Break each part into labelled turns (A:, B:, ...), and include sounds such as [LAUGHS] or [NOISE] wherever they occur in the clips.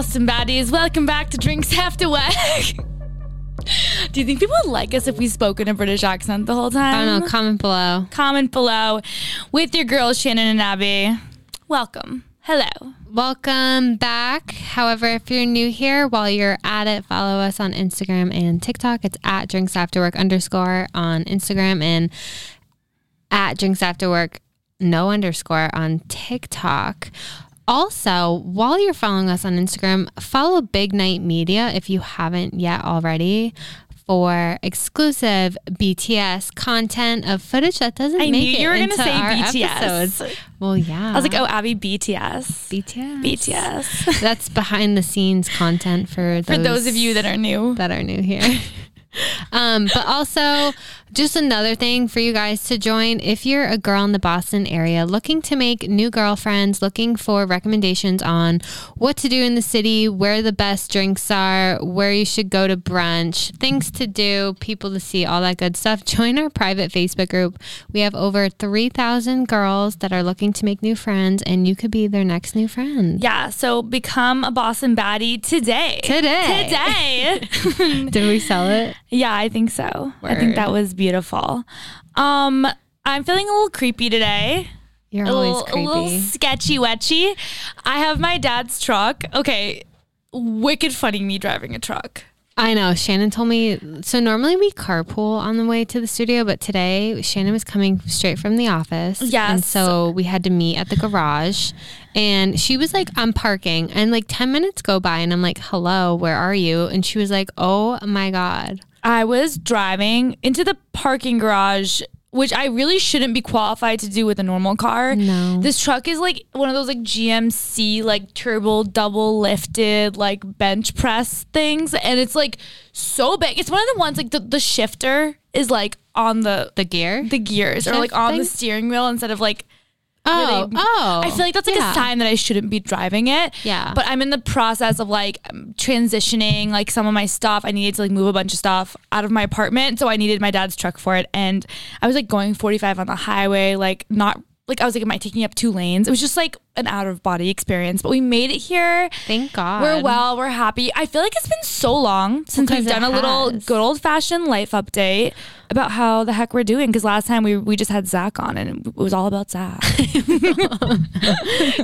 A: Boston baddies. Welcome back to Drinks After Work. Do you think people would like us if we spoke in a British accent the whole time?
B: I don't know. Comment below.
A: Comment below with your girls, Shannon and Abby. Welcome. Hello.
B: Welcome back. However, if you're new here, while you're at it, follow us on Instagram and TikTok. It's at drinks after work underscore on Instagram and at drinks after work no underscore on TikTok. Also, while you're following us on Instagram, follow Big Night Media if you haven't yet already for exclusive BTS content of footage that doesn't
A: I
B: make it
A: you were gonna
B: into
A: say
B: our
A: BTS.
B: episodes. Well, yeah.
A: I was like, oh, Abby, BTS.
B: BTS.
A: BTS. [LAUGHS]
B: That's behind the scenes content for those,
A: For those of you that are new.
B: that are new here. [LAUGHS] um, but also, just another thing for you guys to join if you're a girl in the Boston area looking to make new girlfriends, looking for recommendations on what to do in the city, where the best drinks are, where you should go to brunch, things to do, people to see, all that good stuff. [LAUGHS] Join our private Facebook group. We have over 3,000 girls that are looking to make new friends, and you could be their next new friend.
A: Yeah, so become a Boston baddie today.
B: Today.
A: Today. [LAUGHS]
B: Did we sell it? [LAUGHS]
A: yeah, I think so. I think that was beautiful. Um, I'm feeling a little creepy today.
B: You're
A: a
B: always
A: little, a little sketchy wetchy. I have my dad's truck. Okay, wicked funny me driving a truck.
B: I know. Shannon told me. So normally we carpool on the way to the studio, but today Shannon was coming straight from the office.
A: Yes.
B: And so we had to meet at the garage. And she was like, I'm parking. And like 10 minutes go by, and I'm like, hello, where are you? And she was like, oh my God.
A: I was driving into the parking garage, which I really shouldn't be qualified to do with a normal car.
B: No.
A: This truck is like one of those like GMC like turbo double lifted like bench press things and it's like so big. It's one of the ones like the, the shifter is like on the
B: The gear?
A: the gears or like on the steering wheel instead of like
B: oh,
A: really-
B: oh.
A: I feel like that's like
B: yeah.
A: a sign that I shouldn't be driving it.
B: Yeah.
A: But I'm in the process of like transitioning like some of my stuff. I needed to like move a bunch of stuff out of my apartment. So I needed my dad's truck for it. And I was like going 45 on the highway, like not like I was like, am I taking up two lanes? It was just like an out of body experience. But we made it here.
B: Thank God.
A: We're well, we're happy. I feel like it's been so long since
B: Because
A: we've done a little
B: has.
A: good old fashioned life update about how the heck we're doing. Because last time we we just had Zach on and it was all about Zach. [LAUGHS]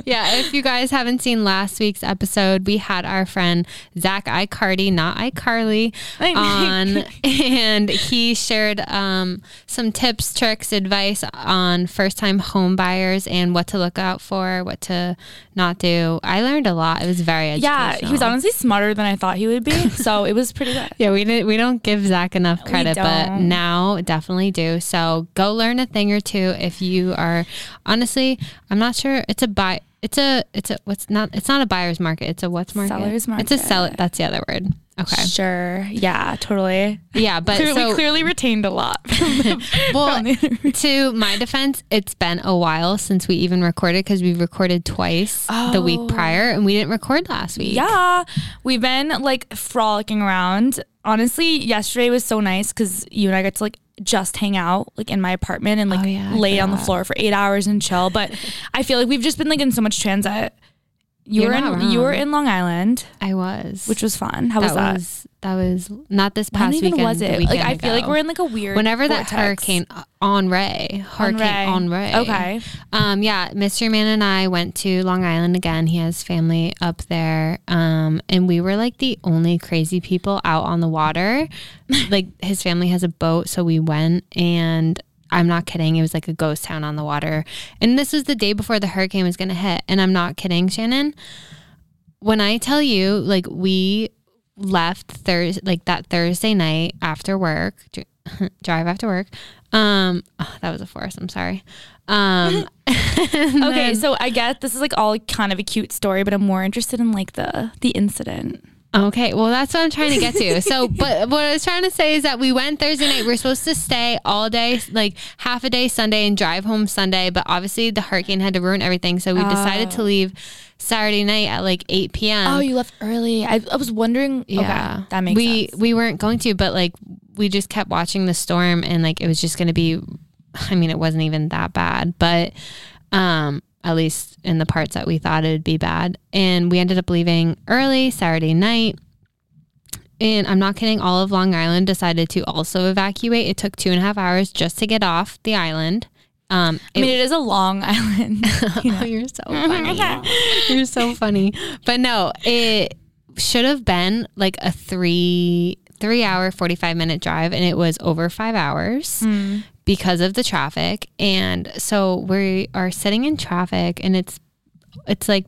B: yeah, if you guys haven't seen last week's episode, we had our friend Zach iCardi, not iCarly, on, [LAUGHS] and he shared um, some tips, tricks, advice on first-time home buyers and what to look out for, what to not do. I learned a lot. It was very educational.
A: Yeah, he was honestly smarter than I thought he would be. [LAUGHS] So it was pretty good.
B: Yeah, we didn't. We don't give Zach enough credit, but now definitely do. So go learn a thing or two if you are. Honestly, I'm not sure. It's a buy. It's a. It's a. What's not? It's not a buyer's market. It's a what's market.
A: Seller's market.
B: It's a seller. That's the other word. Okay.
A: Sure. Yeah, totally.
B: Yeah, but
A: Clearly,
B: so
A: clearly retained a lot. From [LAUGHS] the,
B: well, to my defense, it's been a while since we even recorded because we recorded twice the week
A: Oh.
B: prior, and we didn't record last week.
A: yeah, we've been like frolicking around. Honestly, yesterday was so nice because you and I got to like just hang out like in my apartment and like
B: Oh, yeah,
A: lay on the floor for eight hours and chill. But I feel like we've just been like in so much transit. You
B: You're
A: were in
B: not
A: you were in Long Island,
B: I was.
A: which was fun. How was that?
B: was that was not this
A: when
B: past
A: even
B: weekend.
A: was it? Like
B: weekend
A: I feel like we're in like a weird.
B: whenever that hurricane uh, Henri, hurricane
A: Henri.
B: Henri.
A: Okay.
B: Um, yeah, Mr. Man and I went to Long Island again. He has family up there. Um, and we were like the only crazy people out on the water. [LAUGHS] like his family has a boat, so we went and I'm not kidding. It was like a ghost town on the water. And this was the day before the hurricane was going to hit. And I'm not kidding, Shannon. When I tell you, like, we left Thursday, like that Thursday night after work, [LAUGHS] drive after work. Um, oh, that was a force. I'm sorry. Um, [LAUGHS] [LAUGHS]
A: Okay, so I guess this is like all kind of a cute story, but I'm more interested in like the the incident.
B: Okay, well that's what I'm trying to get to. So, [LAUGHS] but what I was trying to say is that we went Thursday night. We are supposed to stay all day, like half a day Sunday, and drive home Sunday. But obviously, the hurricane had to ruin everything, so we decided to leave Saturday night at like 8 p.m.
A: Oh, you left early. I, I was wondering.
B: yeah,
A: okay, that makes
B: we
A: sense.
B: we weren't going to, but like we just kept watching the storm, and like it was just going to be. I mean, it wasn't even that bad, but um, at least in the parts that we thought it would be bad. And we ended up leaving early Saturday night. And I'm not kidding, all of Long Island decided to also evacuate. It took two and a half hours just to get off the island. Um,
A: I mean, it is a long [LAUGHS] island.
B: you [LAUGHS] know, you're so funny. [LAUGHS] you're so funny. But no, it should have been like a three three hour 45 minute drive and it was over five hours
A: Mm.
B: Because of the traffic and so we are sitting in traffic and it's it's like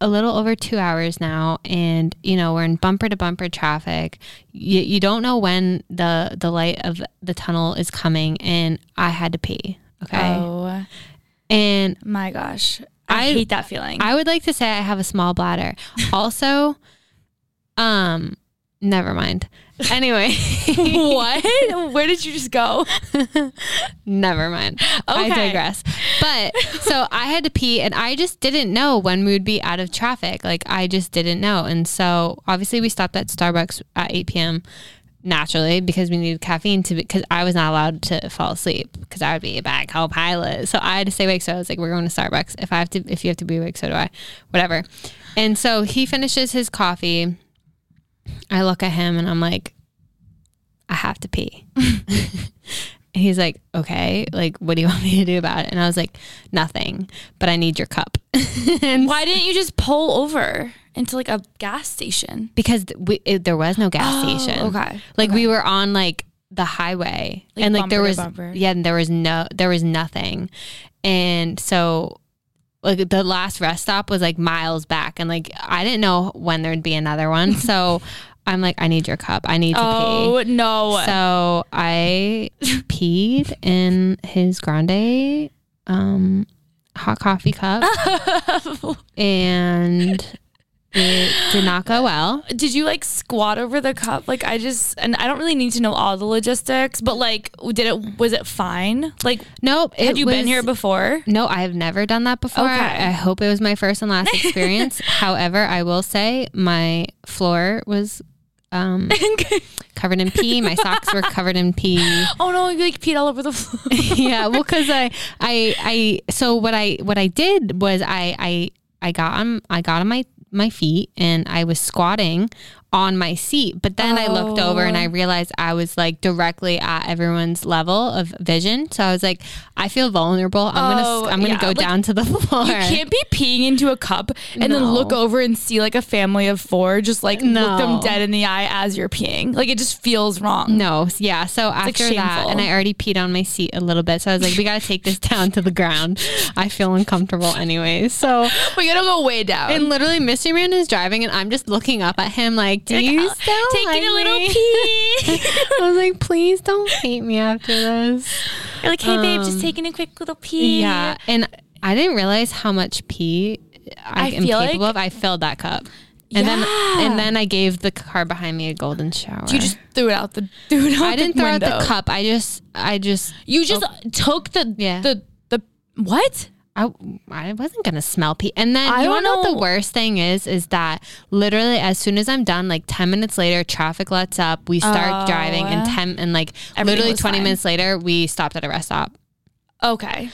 B: a little over two hours now and you know we're in bumper to bumper traffic you, you don't know when the the light of the tunnel is coming and i had to pee okay
A: Oh
B: and
A: my gosh. I,
B: I-
A: hate that feeling.
B: I would like to say I have a small bladder. Also, um, never mind. Anyway, [LAUGHS]
A: what? Where did you just go? [LAUGHS]
B: never mind. I digress. But so I had to pee and I just didn't know when we would be out of traffic. Like I just didn't know. And so obviously we stopped at Starbucks at 8 p.m. naturally because we needed caffeine to because I was not allowed to fall asleep because I would be a bad co-pilot. So I had to stay awake. So I was like, we're going to Starbucks. If I have to, if you have to be awake, so do I. Whatever. And so he finishes his coffee. I look at him and I'm like, I have to pee. [LAUGHS] He's like, okay, like, what do you [LAUGHS] want me to do about it? And I was like, nothing, but I need your cup. [LAUGHS] and
A: Why didn't you just pull over into like a gas station?
B: because th- we, it, there was no gas
A: Oh,
B: station.
A: okay.
B: Like we were on like the highway
A: Like
B: and like there
A: bumper to
B: was,
A: bumper.
B: yeah, and there was no, there was nothing. And so like the last rest stop was like miles back and like I didn't know when there'd be another one. [LAUGHS] So I'm like, I need your cup. I need to pee.
A: Oh no.
B: So I peed in his grande um, hot coffee cup, [LAUGHS] and it did not go well.
A: did you like squat over the cup? Like I just and I don't really need to know all the logistics, but like did it was it fine? Like
B: Nope.
A: had you been here before?
B: No, I have never done that before.
A: Okay.
B: I, I hope it was my first and last [LAUGHS] experience. However, I will say my floor was um, [LAUGHS] covered in pee. My socks were covered in pee. [LAUGHS]
A: oh no, you like peed all over the floor.
B: yeah, well, because I, I, I. So what I, what I did was I, I, I got on, I got on my my feet and I was squatting on my seat. But then I looked over and I oh. realized I was like directly at everyone's level of vision. So I was like, I feel vulnerable. I'm
A: Oh,
B: gonna, I'm gonna
A: yeah,
B: go
A: like,
B: down to the [LAUGHS] floor.
A: You can't be peeing into a cup and then look over and see like a family of four just like look them dead in the eye as you're peeing. Like it just feels wrong.
B: No, yeah. So
A: like,
B: after that, and I already peed on my seat a little bit. So I was like, we got to take this [LAUGHS] down to the ground. I feel uncomfortable anyways. So [LAUGHS]
A: We gotta go way down.
B: And literally, Mystery Man is driving, and I'm just looking up at him like, "Do
A: Like,
B: you still
A: taking
B: like
A: a little
B: me?"
A: pee. [LAUGHS]
B: I was like, "Please don't hate me after this."
A: You're like, hey babe, just
B: Um,
A: taking a quick little pee.
B: Yeah, and I didn't realize how much pee I,
A: I
B: am capable
A: like-
B: of. I filled that cup, and then and then I gave the car behind me a golden shower.
A: You just threw it out the threw it out
B: I didn't throw out the cup. I just I just
A: You just took the
B: Yeah.
A: the the what?
B: I, I wasn't gonna smell pee. And then
A: I
B: you
A: don't
B: know what the worst thing is? Is that literally as soon as I'm done, like ten minutes later, traffic lets up. We start
A: Oh.
B: driving, and ten and like
A: Everything
B: literally twenty
A: fine.
B: minutes later, we stopped at a rest stop.
A: Okay.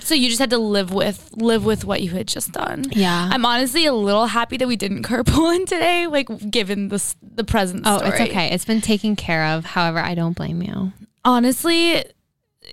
A: So you just had to live with live with what you had just done.
B: Yeah.
A: I'm honestly a little happy that we didn't carpool [LAUGHS] in today, like given this the present
B: Oh,
A: story.
B: it's okay. It's been taken care of. However, I don't blame you.
A: Honestly,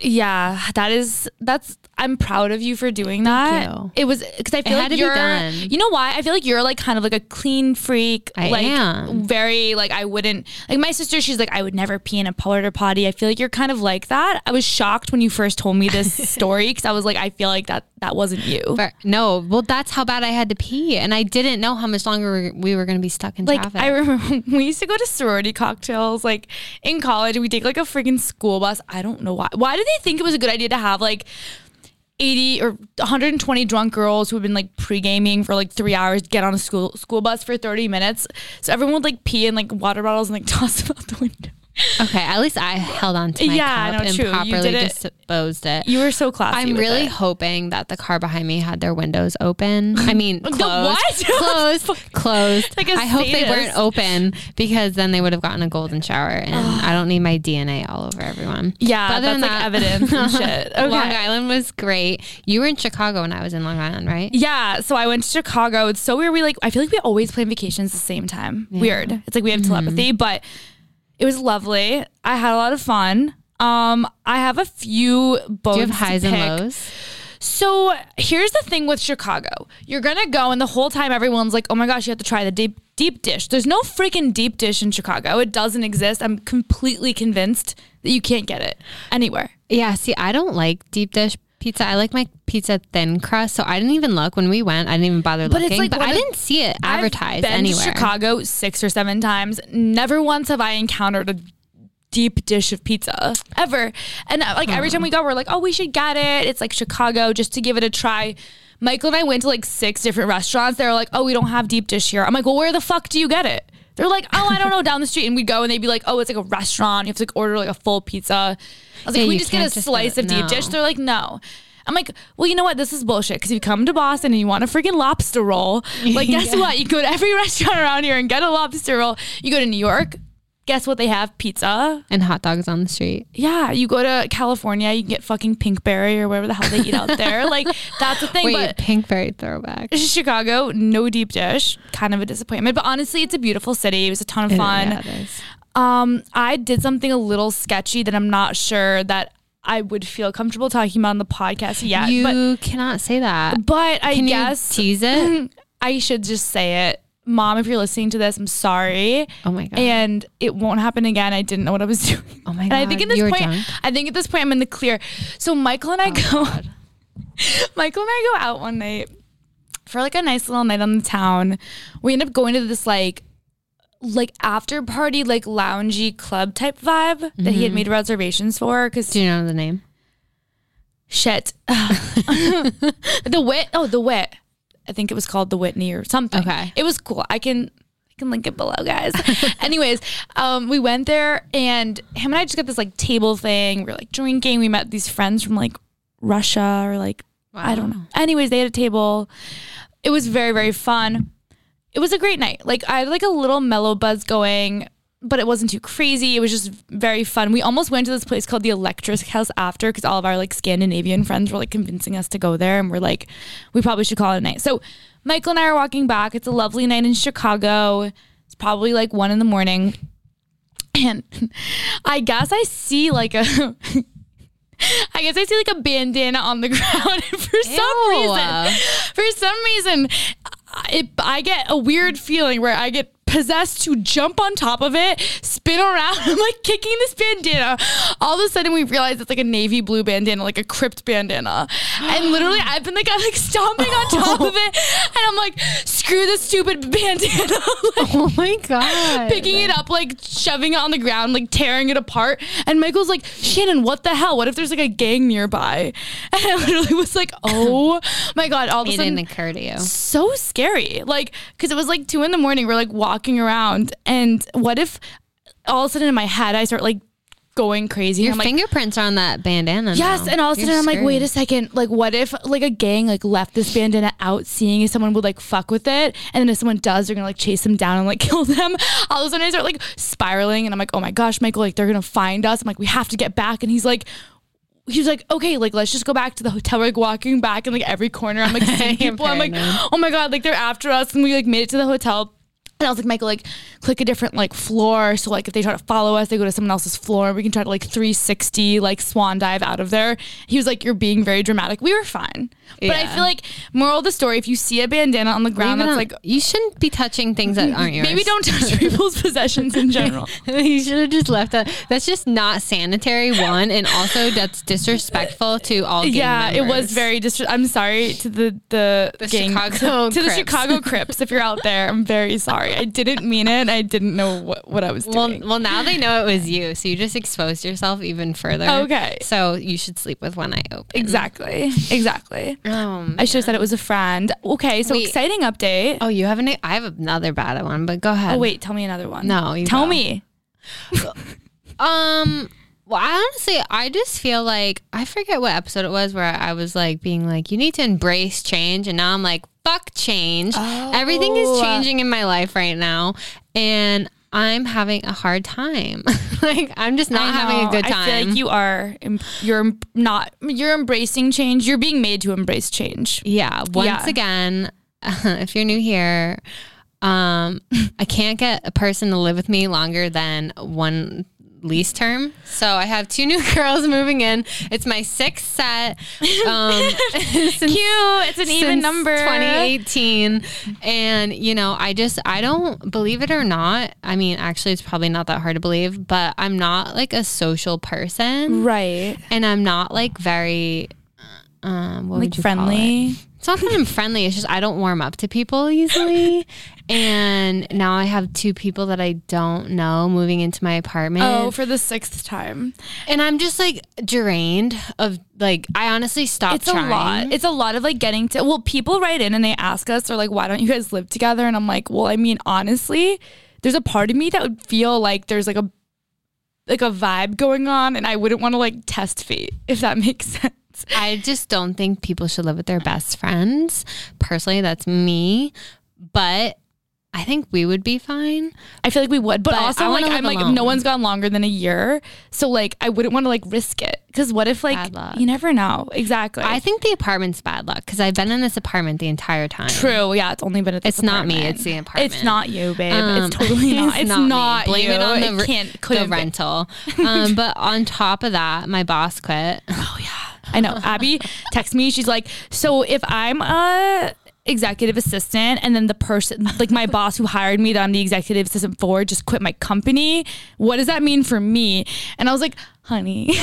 A: yeah, that is that's I'm proud of you for doing that.
B: you.
A: It was because I feel
B: had
A: like you're
B: done.
A: you know why? I feel like you're like kind of like a clean freak.
B: I
A: like
B: am.
A: very like I wouldn't like my sister, she's like, I would never pee in a porta potty. I feel like you're kind of like that. I was shocked when you first told me this [LAUGHS] story because I was like, I feel like that that wasn't you.
B: But no, well, that's how bad I had to pee, and I didn't know how much longer we were going to be stuck in
A: like
B: traffic.
A: I remember [LAUGHS] we used to go to sorority cocktails like in college we take like a freaking school bus. I don't know why. Why did they think it was a good idea to have like 80 or 120 drunk girls who had been like pre-gaming for like three hours get on a school school bus for 30 minutes. So everyone would like pee in like water bottles and like [LAUGHS] toss them out the window
B: Okay, at least I held on to my
A: Yeah,
B: cup
A: no,
B: and
A: true.
B: Properly
A: did it-
B: disposed it.
A: You were so classy.
B: I'm really
A: it.
B: hoping that the car behind me had their windows open. I mean, [LAUGHS]
A: The
B: closed, closed, [LAUGHS] closed.
A: Like
B: I hope they weren't open because then they would have gotten a golden shower, and I don't need my DNA all over everyone.
A: Yeah,
B: But other
A: that's
B: than
A: like
B: that-
A: evidence and [LAUGHS] shit. Okay.
B: Long Island was great. You were in Chicago when I was in Long Island, right?
A: Yeah, so I went to Chicago. It's so weird. We like I feel like we always plan vacations the same time. Weird. It's like we have mm-hmm. telepathy, but it was lovely. I had a lot of fun. Um, I have a few boats.
B: Do you have highs and lows?
A: So here's the thing with Chicago. You're gonna go and the whole time everyone's like, oh my gosh, you have to try the deep deep dish. There's no freaking deep dish in Chicago. It doesn't exist. I'm completely convinced that you can't get it anywhere.
B: Yeah. See, I don't like deep dish pizza. I like my pizza thin crust. So I didn't even look when we went. I didn't even bother looking.
A: But it's
B: looking.
A: like
B: but I
A: of-
B: didn't see it advertised
A: I've been
B: anywhere.
A: to Chicago six or seven times. Never once have I encountered a deep dish of pizza ever. And uh, like every time we go, we're like, oh, we should get it. It's like Chicago just to give it a try. Michael and I went to like six different restaurants. They were like, oh, we don't have deep dish here. I'm like, well, where the fuck do you get it? They're like, oh, I don't know, down the street. And we'd go and they'd be like, oh, it's like a restaurant. You have to like order like a full pizza. I was like,
B: Yeah,
A: can we just get a
B: just
A: slice of deep dish? They're like, no. I'm like, well, you know what? This is bullshit. Because you come to Boston and you want a freaking lobster roll, [LAUGHS] like, guess
B: Yeah.
A: what? You go to every [LAUGHS] restaurant around here and get a lobster roll. You go to New York, guess what? They have pizza.
B: and hot dogs on the street.
A: Yeah, you go to California, you can get fucking Pinkberry or whatever the hell they eat out [LAUGHS] there. Like, that's the thing.
B: Wait,
A: but
B: Pinkberry throwback.
A: Chicago, no deep dish. Kind of a disappointment. But honestly, it's a beautiful city. It was a ton of fun.
B: Yeah, it is.
A: Um, I did something a little sketchy that I'm not sure that I would feel comfortable talking about on the podcast yet.
B: you
A: but
B: cannot say that.
A: but I
B: Can
A: guess
B: tease [LAUGHS] it?
A: I should just say it. Mom, if you're listening to this, I'm sorry.
B: Oh my god.
A: And it won't happen again. I didn't know what I was [LAUGHS] doing.
B: oh my god. And.
A: I think at this
B: you
A: point? I think at this point I'm in the clear. So Michael and I go, [LAUGHS] Michael and I go out one night for like a nice little night on the town. We end up going to this like like after party like loungy club type vibe that he had made reservations for because
B: Do you know the name?
A: shit. [LAUGHS] The wit? Oh the wit. I think it was called the Whitney or something.
B: Okay.
A: it was cool. I can I can link it below guys. [LAUGHS] Anyways um we went there and him and I just got this like table thing. We were like drinking. We met these friends from like Russia or like I don't know. Anyways they had a table. It was very very fun it was a great night like I had like a little mellow buzz going but it wasn't too crazy. It was just very fun. We almost went to this place called the Electric House after because all of our like Scandinavian friends were like convincing us to go there, and we're like, we probably should call it a night. So Michael and I are walking back. It's a lovely night in Chicago. It's probably like one in the morning, [CLEARS THROAT] and I guess I see like a. [LAUGHS] I guess I see like a bandana on the [LAUGHS] ground. And for some reason, for some reason, it, I get a weird feeling where I get possessed to jump on top of it, spin around. [LAUGHS] I'm like kicking this bandana. All of a sudden, we realize it's like a navy blue bandana, like a Crip bandana. And literally, I've been like, I'm like stomping on top of it, and I'm like, screw this stupid bandana. [LAUGHS] like,
B: Oh my god.
A: picking it up, like shoving it on the ground, like tearing it apart. And Michael's like, Shannon, what the hell? What if there's like a gang nearby? [LAUGHS] And I literally was like, oh my God. All of a
B: It
A: sudden,
B: didn't occur to you.
A: so scary. Like, because it was like two in the morning. We're like walking around. And what if all of a sudden in my head, I start like going crazy?
B: Your
A: I'm like,
B: fingerprints are on that bandana.
A: Yes,
B: now.
A: and all of a
B: You're
A: sudden I'm like, wait a second, like what if like a gang like left this bandana out, seeing if someone would like fuck with it, and then if someone does, they're gonna like chase them down and like [LAUGHS] kill them. All of a sudden I start like spiraling, and I'm like, oh my gosh, Michael, like they're gonna find us. I'm like, we have to get back, and he's like. He was like, okay, like let's just go back to the hotel. We're like walking back in like every corner. I'm like [LAUGHS] seeing people. I'm like, oh my god, like they're after us, and we like made it to the hotel. And I was like, Michael, like click a different like floor. So like if they try to follow us, they go to someone else's floor. We can try to like 360 like swan dive out of there. He was like, you're being very dramatic. We were fine. But I feel like moral of the story, if you see a bandana on the ground
B: Leave
A: that's like
B: you shouldn't be touching things that aren't yours.
A: maybe don't touch [LAUGHS] people's possessions in general. [LAUGHS]
B: you should have just left that. That's just not sanitary. One, and also that's disrespectful to all. Gang
A: yeah, it was very dis- I'm sorry to the the,
B: The
A: gang,
B: Chicago [LAUGHS]
A: to the Chicago Crips. If you're out there, I'm very sorry. I didn't mean it. I didn't know what, what I was
B: Well,
A: doing.
B: well, now they know it was you, so you just exposed yourself even further.
A: Okay.
B: So you should sleep with one eye open.
A: exactly. Exactly.
B: Um,
A: I should have said it was a friend. Okay, so
B: Wait.
A: exciting update.
B: oh, you have an. I have another bad one, but go ahead.
A: Oh wait, tell me another one.
B: No, you
A: tell
B: go.
A: me. [LAUGHS]
B: Um. Well, I honestly, I just feel like I forget what episode it was where I was like being like, you need to embrace change, and now I'm like, fuck change. Everything is
A: Oh.
B: changing in my life right now, and I'm having a hard time. [LAUGHS] like I'm just not having a good time.
A: I feel like you are. You're not. You're embracing change. You're being made to embrace change.
B: Yeah. Once
A: Yeah.
B: again, [LAUGHS] if you're new here, um, [LAUGHS] I can't get a person to live with me longer than one lease term. So I have two new [LAUGHS] girls moving in. It's my sixth set. Um, [LAUGHS] [LAUGHS] since,
A: Cute. It's an even number.
B: 2018. And, you know, I just, I don't believe it or not. I mean, actually, it's probably not that hard to believe, but I'm not like a social person.
A: Right.
B: And I'm not like very, um, what
A: Like
B: would you call it?
A: friendly.
B: It's not that I'm friendly. It's just I don't warm up to people easily. [LAUGHS] and now I have two people that I don't know moving into my apartment.
A: Oh, for the sixth time.
B: and I'm just like drained of like I honestly stopped
A: It's
B: trying.
A: a lot. It's a lot of like getting to. Well, people write in and they ask us, they're like, "Why don't you guys live together?" And I'm like, "Well, I mean, honestly, there's a part of me that would feel like there's like a like a vibe going on, and I wouldn't want to like test fate if that [LAUGHS] makes sense." [LAUGHS]
B: I just don't think people should live with their best friends. Personally, that's me. But I think we would be fine.
A: I feel like we would, but,
B: But
A: also like I'm
B: live
A: like no one's gone longer than a year, so like I wouldn't want to like risk it because what if like you never know exactly.
B: I think the apartment's bad luck because I've been in this apartment the entire time.
A: True. Yeah, it's only been
B: It's not me, it's the apartment.
A: It's not you, babe.
B: Um,
A: it's [LAUGHS] totally not. It's, not,
B: me. Blame
A: you.
B: it on the,
A: It can't
B: the rental. [LAUGHS] Um, but on top of that, my boss quit.
A: Oh yeah, I know. Abby texts me. She's like, "So if I'm a executive assistant and then the person like my boss who hired me that I'm the executive assistant for just quit my company, what does that mean for me?" And I was like, "Honey." [LAUGHS]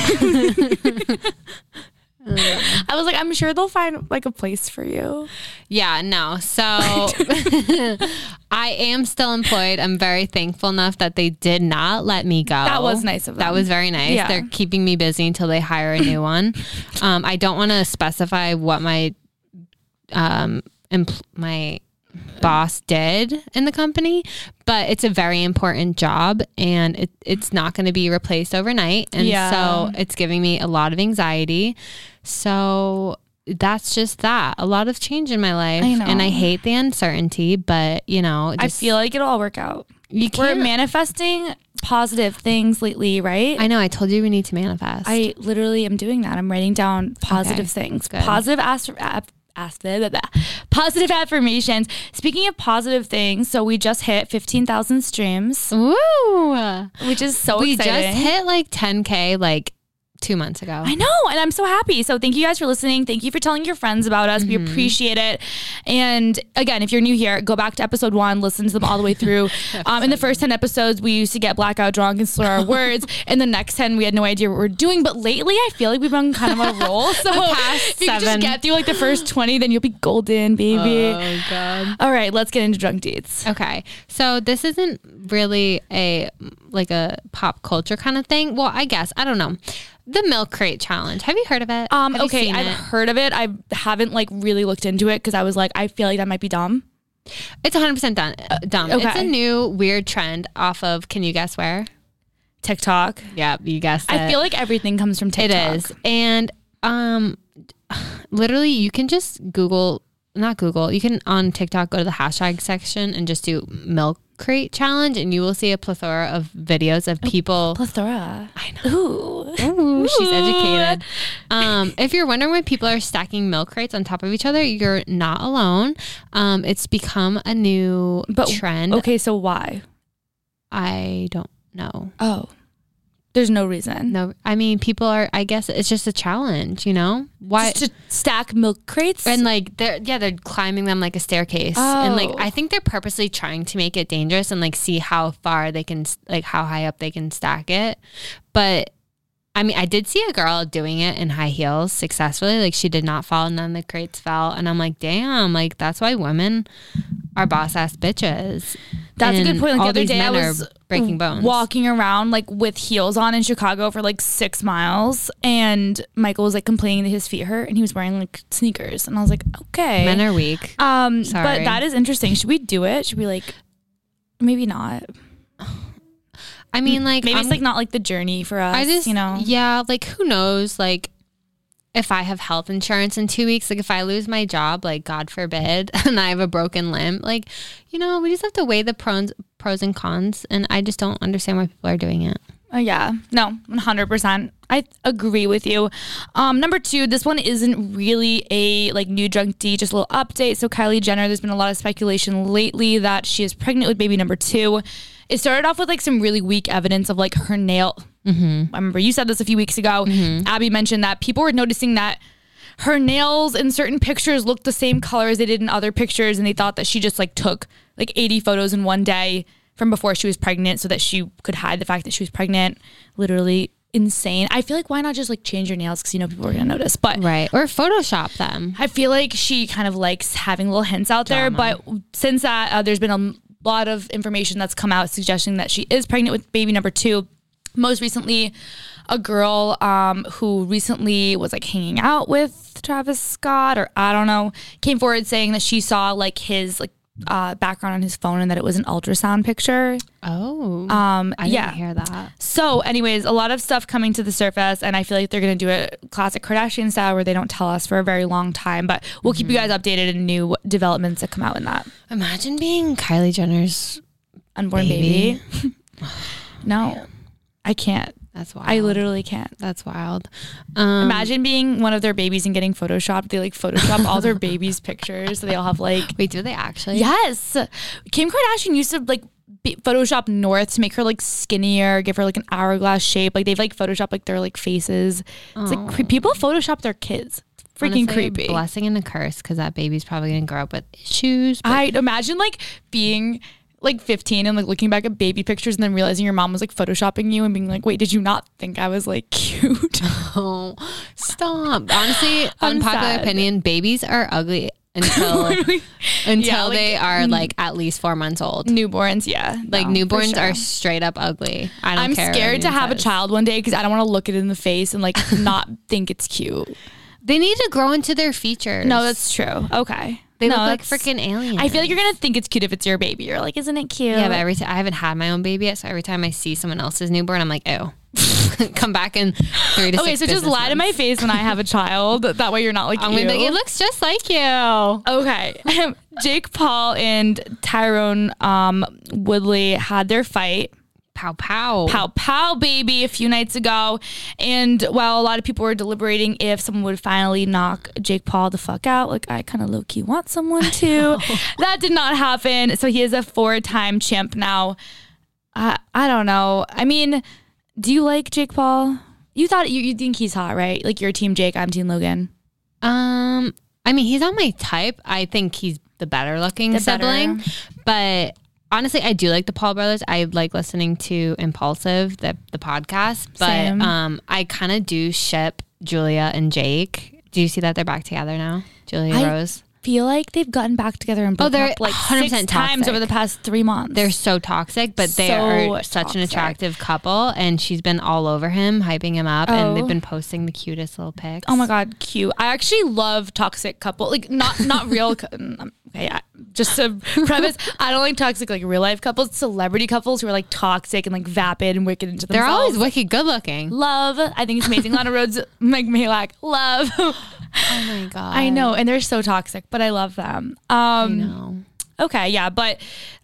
A: I was like, I'm sure they'll find like a place for you.
B: Yeah, no. So [LAUGHS] [LAUGHS] I am still employed. I'm very thankful enough that they did not let me go.
A: That was nice of them.
B: That was very nice.
A: Yeah.
B: They're keeping me busy until they hire a new [LAUGHS] one. Um, I don't want to specify what my um empl- my boss did in the company, but it's a very important job and it, it's not going to be replaced overnight. And
A: Yeah.
B: so it's giving me a lot of anxiety. So that's just that. A lot of change in my life.
A: I know.
B: And I hate the uncertainty, but you know,
A: I feel like it'll all work out.
B: you
A: We're manifesting positive things lately, right?
B: I know. I told you we need to manifest.
A: I literally am doing that. I'm writing down positive
B: Okay,
A: things, positive as- ap- as- blah, blah, blah. positive affirmations. Speaking of positive things, so we just hit 15,000 streams,
B: Woo!
A: which is so exciting.
B: we
A: exciting.
B: just hit like 10K like two months ago.
A: I know, and I'm so happy. So thank you guys for listening. Thank you for telling your friends about us. We
B: Mm-hmm.
A: appreciate it. And again, if you're new here, go back to episode one, listen to them all the way through. [LAUGHS] um, in the first 10 episodes, we used to get blackout drunk and slur our [LAUGHS] words. In the next 10, we had no idea what we are doing. But lately, I feel like we've been kind of on a roll. [LAUGHS] So if you can just get through like the first 20, then you'll be golden, baby.
B: Oh, God.
A: all right, let's get into drunk dates.
B: Okay. So this isn't really a like a pop culture kind of thing. Well, I guess. I don't know. The milk crate challenge. Have you heard of it?
A: Um,
B: Have you
A: okay,
B: seen
A: I've
B: it?
A: heard of it. I haven't like really looked into it because I was like, I feel like that might be dumb.
B: It's 100% done, dumb. It's
A: okay.
B: a new weird trend off of, can you guess where?
A: TikTok.
B: Yeah, you guessed it.
A: I feel like everything comes from TikTok.
B: is. And um [SIGHS] literally you can just Google not Google, you can on TikTok go to the hashtag section and just do milk crate challenge and you will see a plethora of videos of people
A: Plethora. I know. Ooh.
B: Ooh, she's educated. Um, if you're wondering why people are stacking milk crates on top of each other, you're not alone. Um, it's become a new
A: But-
B: trend.
A: Okay, so why?
B: I don't know.
A: Oh. There's no reason.
B: No, I mean, people are. I guess it's just a challenge. You know why?
A: Just to stack milk crates?
B: and like they're yeah they're climbing them like a staircase and like
A: Oh.
B: i think they're purposely trying to make it dangerous and like see how far they can like how high up they can stack it but i mean i did see a girl doing it in high heels successfully like she did not fall and none of the crates fell and i'm like damn like that's why women are boss ass bitches
A: That's a good point. Like the other day, I was
B: breaking bones
A: walking around like with heels on in Chicago for like six miles, and Michael was like complaining that his feet hurt, and he was wearing like sneakers, and I was like, okay.
B: men are weak
A: um,
B: Sorry.
A: but that is interesting. Should we do it? Should we like, maybe not?
B: I mean, like
A: Maybe
B: I'm-
A: it's like not like the journey for us.
B: I just,
A: you know.
B: yeah, like who knows? Like, if I have health insurance in two weeks, like if I lose my job, like God forbid, [LAUGHS] and I have a broken limb, like, you know, we just have to weigh the pros, pros and cons. And I just don't understand why people are doing it.
A: Uh, yeah, no, 100%. I agree with you. Um, number two, this one isn't really a like new drunk D, just a little update. So Kylie Jenner, there's been a lot of speculation lately that she is pregnant with baby number two. It started off with like some really weak evidence of like her nail. I remember you said this a few weeks ago. Abby mentioned that people were noticing that her nails in certain pictures looked the same color as they did in other pictures, and they thought that she just like took like 80 photos in one day from before she was pregnant so that she could hide the fact that she was pregnant. Literally insane. I feel like why not just like change your nails because you know people are gonna notice. But
B: Right. Or Photoshop them.
A: I feel like she kind of likes having little hints out there. But since that, uh, there's been a lot of information that's come out suggesting that she is pregnant with baby number two. Most recently, a girl um, who recently was like hanging out with Travis Scott, or I don't know, came forward saying that she saw like his like uh, background on his phone and that it was an ultrasound picture.
B: Oh.
A: Um,
B: I didn't
A: yeah.
B: hear that.
A: So, anyways, a lot of stuff coming to the surface, and I feel like they're going to do it classic Kardashian style where they don't tell us for a very long time, but we'll keep you guys updated in new developments that come out in that
B: Imagine being Kylie Jenner's.
A: unborn baby.
B: Baby. [LAUGHS]
A: no, I can't.
B: That's wild.
A: I literally can't.
B: That's wild. Um,
A: Imagine being one of their babies and getting photoshopped. They like Photoshop all their babies' [LAUGHS] pictures, so they all have like
B: Wait, do they actually?
A: yes. Kim Kardashian used to like be- Photoshop North to make her like skinnier, give her like an hourglass shape. Like they've like Photoshopped like their like faces. It's like cre- people Photoshop their kids. Freaking
B: Honestly, a
A: creepy.
B: Blessing and a curse because that baby's probably going to grow up with issues. but-
A: I imagine like being like 15 and like looking back at baby pictures and then realizing your mom was like photoshopping you and being like, wait, did you not think I was like [LAUGHS] cute? [LAUGHS]
B: Oh, stop. Honestly, [LAUGHS]
A: I'm
B: unpopular
A: sad.
B: opinion, babies are ugly until until
A: Yeah, like,
B: they are mm. like at least four months old.
A: Newborns, yeah.
B: Like
A: no,
B: newborns
A: sure.
B: are straight up ugly. I don't
A: I'm
B: care what
A: scared to have a child one day because I don't want to look it in the face and like not think it's cute.
B: They need to grow into their features.
A: No, that's true. Okay.
B: They
A: no,
B: look like freaking aliens.
A: I feel like you're gonna think it's cute if it's your baby. You're like, isn't it cute?
B: yeah, but every time I haven't had my own baby yet, so every time I see someone else's newborn, I'm like, oh, [LAUGHS] come back in three to
A: okay, so just
B: business
A: ly to my face when I have a child. [LAUGHS] That way you're not like
B: I'm gonna be like, it looks just like you.
A: Okay. [LAUGHS] Jake Paul and Tyron um, Woodley had their fight.
B: Pow pow.
A: Pow pow baby a few nights ago. And while a lot of people were deliberating if someone would finally knock Jake Paul the fuck out, like I kind of low key want someone [LAUGHS] to, that did not happen. So he is a four time champ now. I I don't know. I mean, do you like Jake Paul? You thought you, you think he's hot, right? Like you're team Jake, I'm team Logan.
B: Um, I mean, he's not my type. I think he's the better looking
A: The
B: sibling.
A: better.
B: But honestly, I do like the Paul brothers. I like listening to Impulsive, the the podcast. But
A: Same.
B: um, I kind of do ship Julia and Jake. Do you see that they're back together now? Julia
A: I-
B: Rose.
A: Feel like they've gotten back together and broken
B: they're
A: up like
B: 100%
A: six times
B: toxic.
A: over the past three months.
B: They're so toxic, but they
A: So
B: are such an
A: toxic.
B: attractive couple. And she's been all over him, hyping him up, and
A: Oh.
B: they've been posting the cutest little pics.
A: Oh my god, cute. I actually love toxic couple. Like not not real. [LAUGHS] cou- um, okay, I, just to [LAUGHS] preface, I don't like toxic like real life couples. Celebrity couples who are like toxic and like vapid and wicked into the
B: They're
A: themselves.
B: always wicked good looking.
A: love. I think it's amazing. Lana Rhoades, [LAUGHS] Mike Majlak, love. [LAUGHS]
B: Oh my god.
A: I know, and they're so toxic, but I love them.
B: I
A: Um,
B: know.
A: okay, yeah, but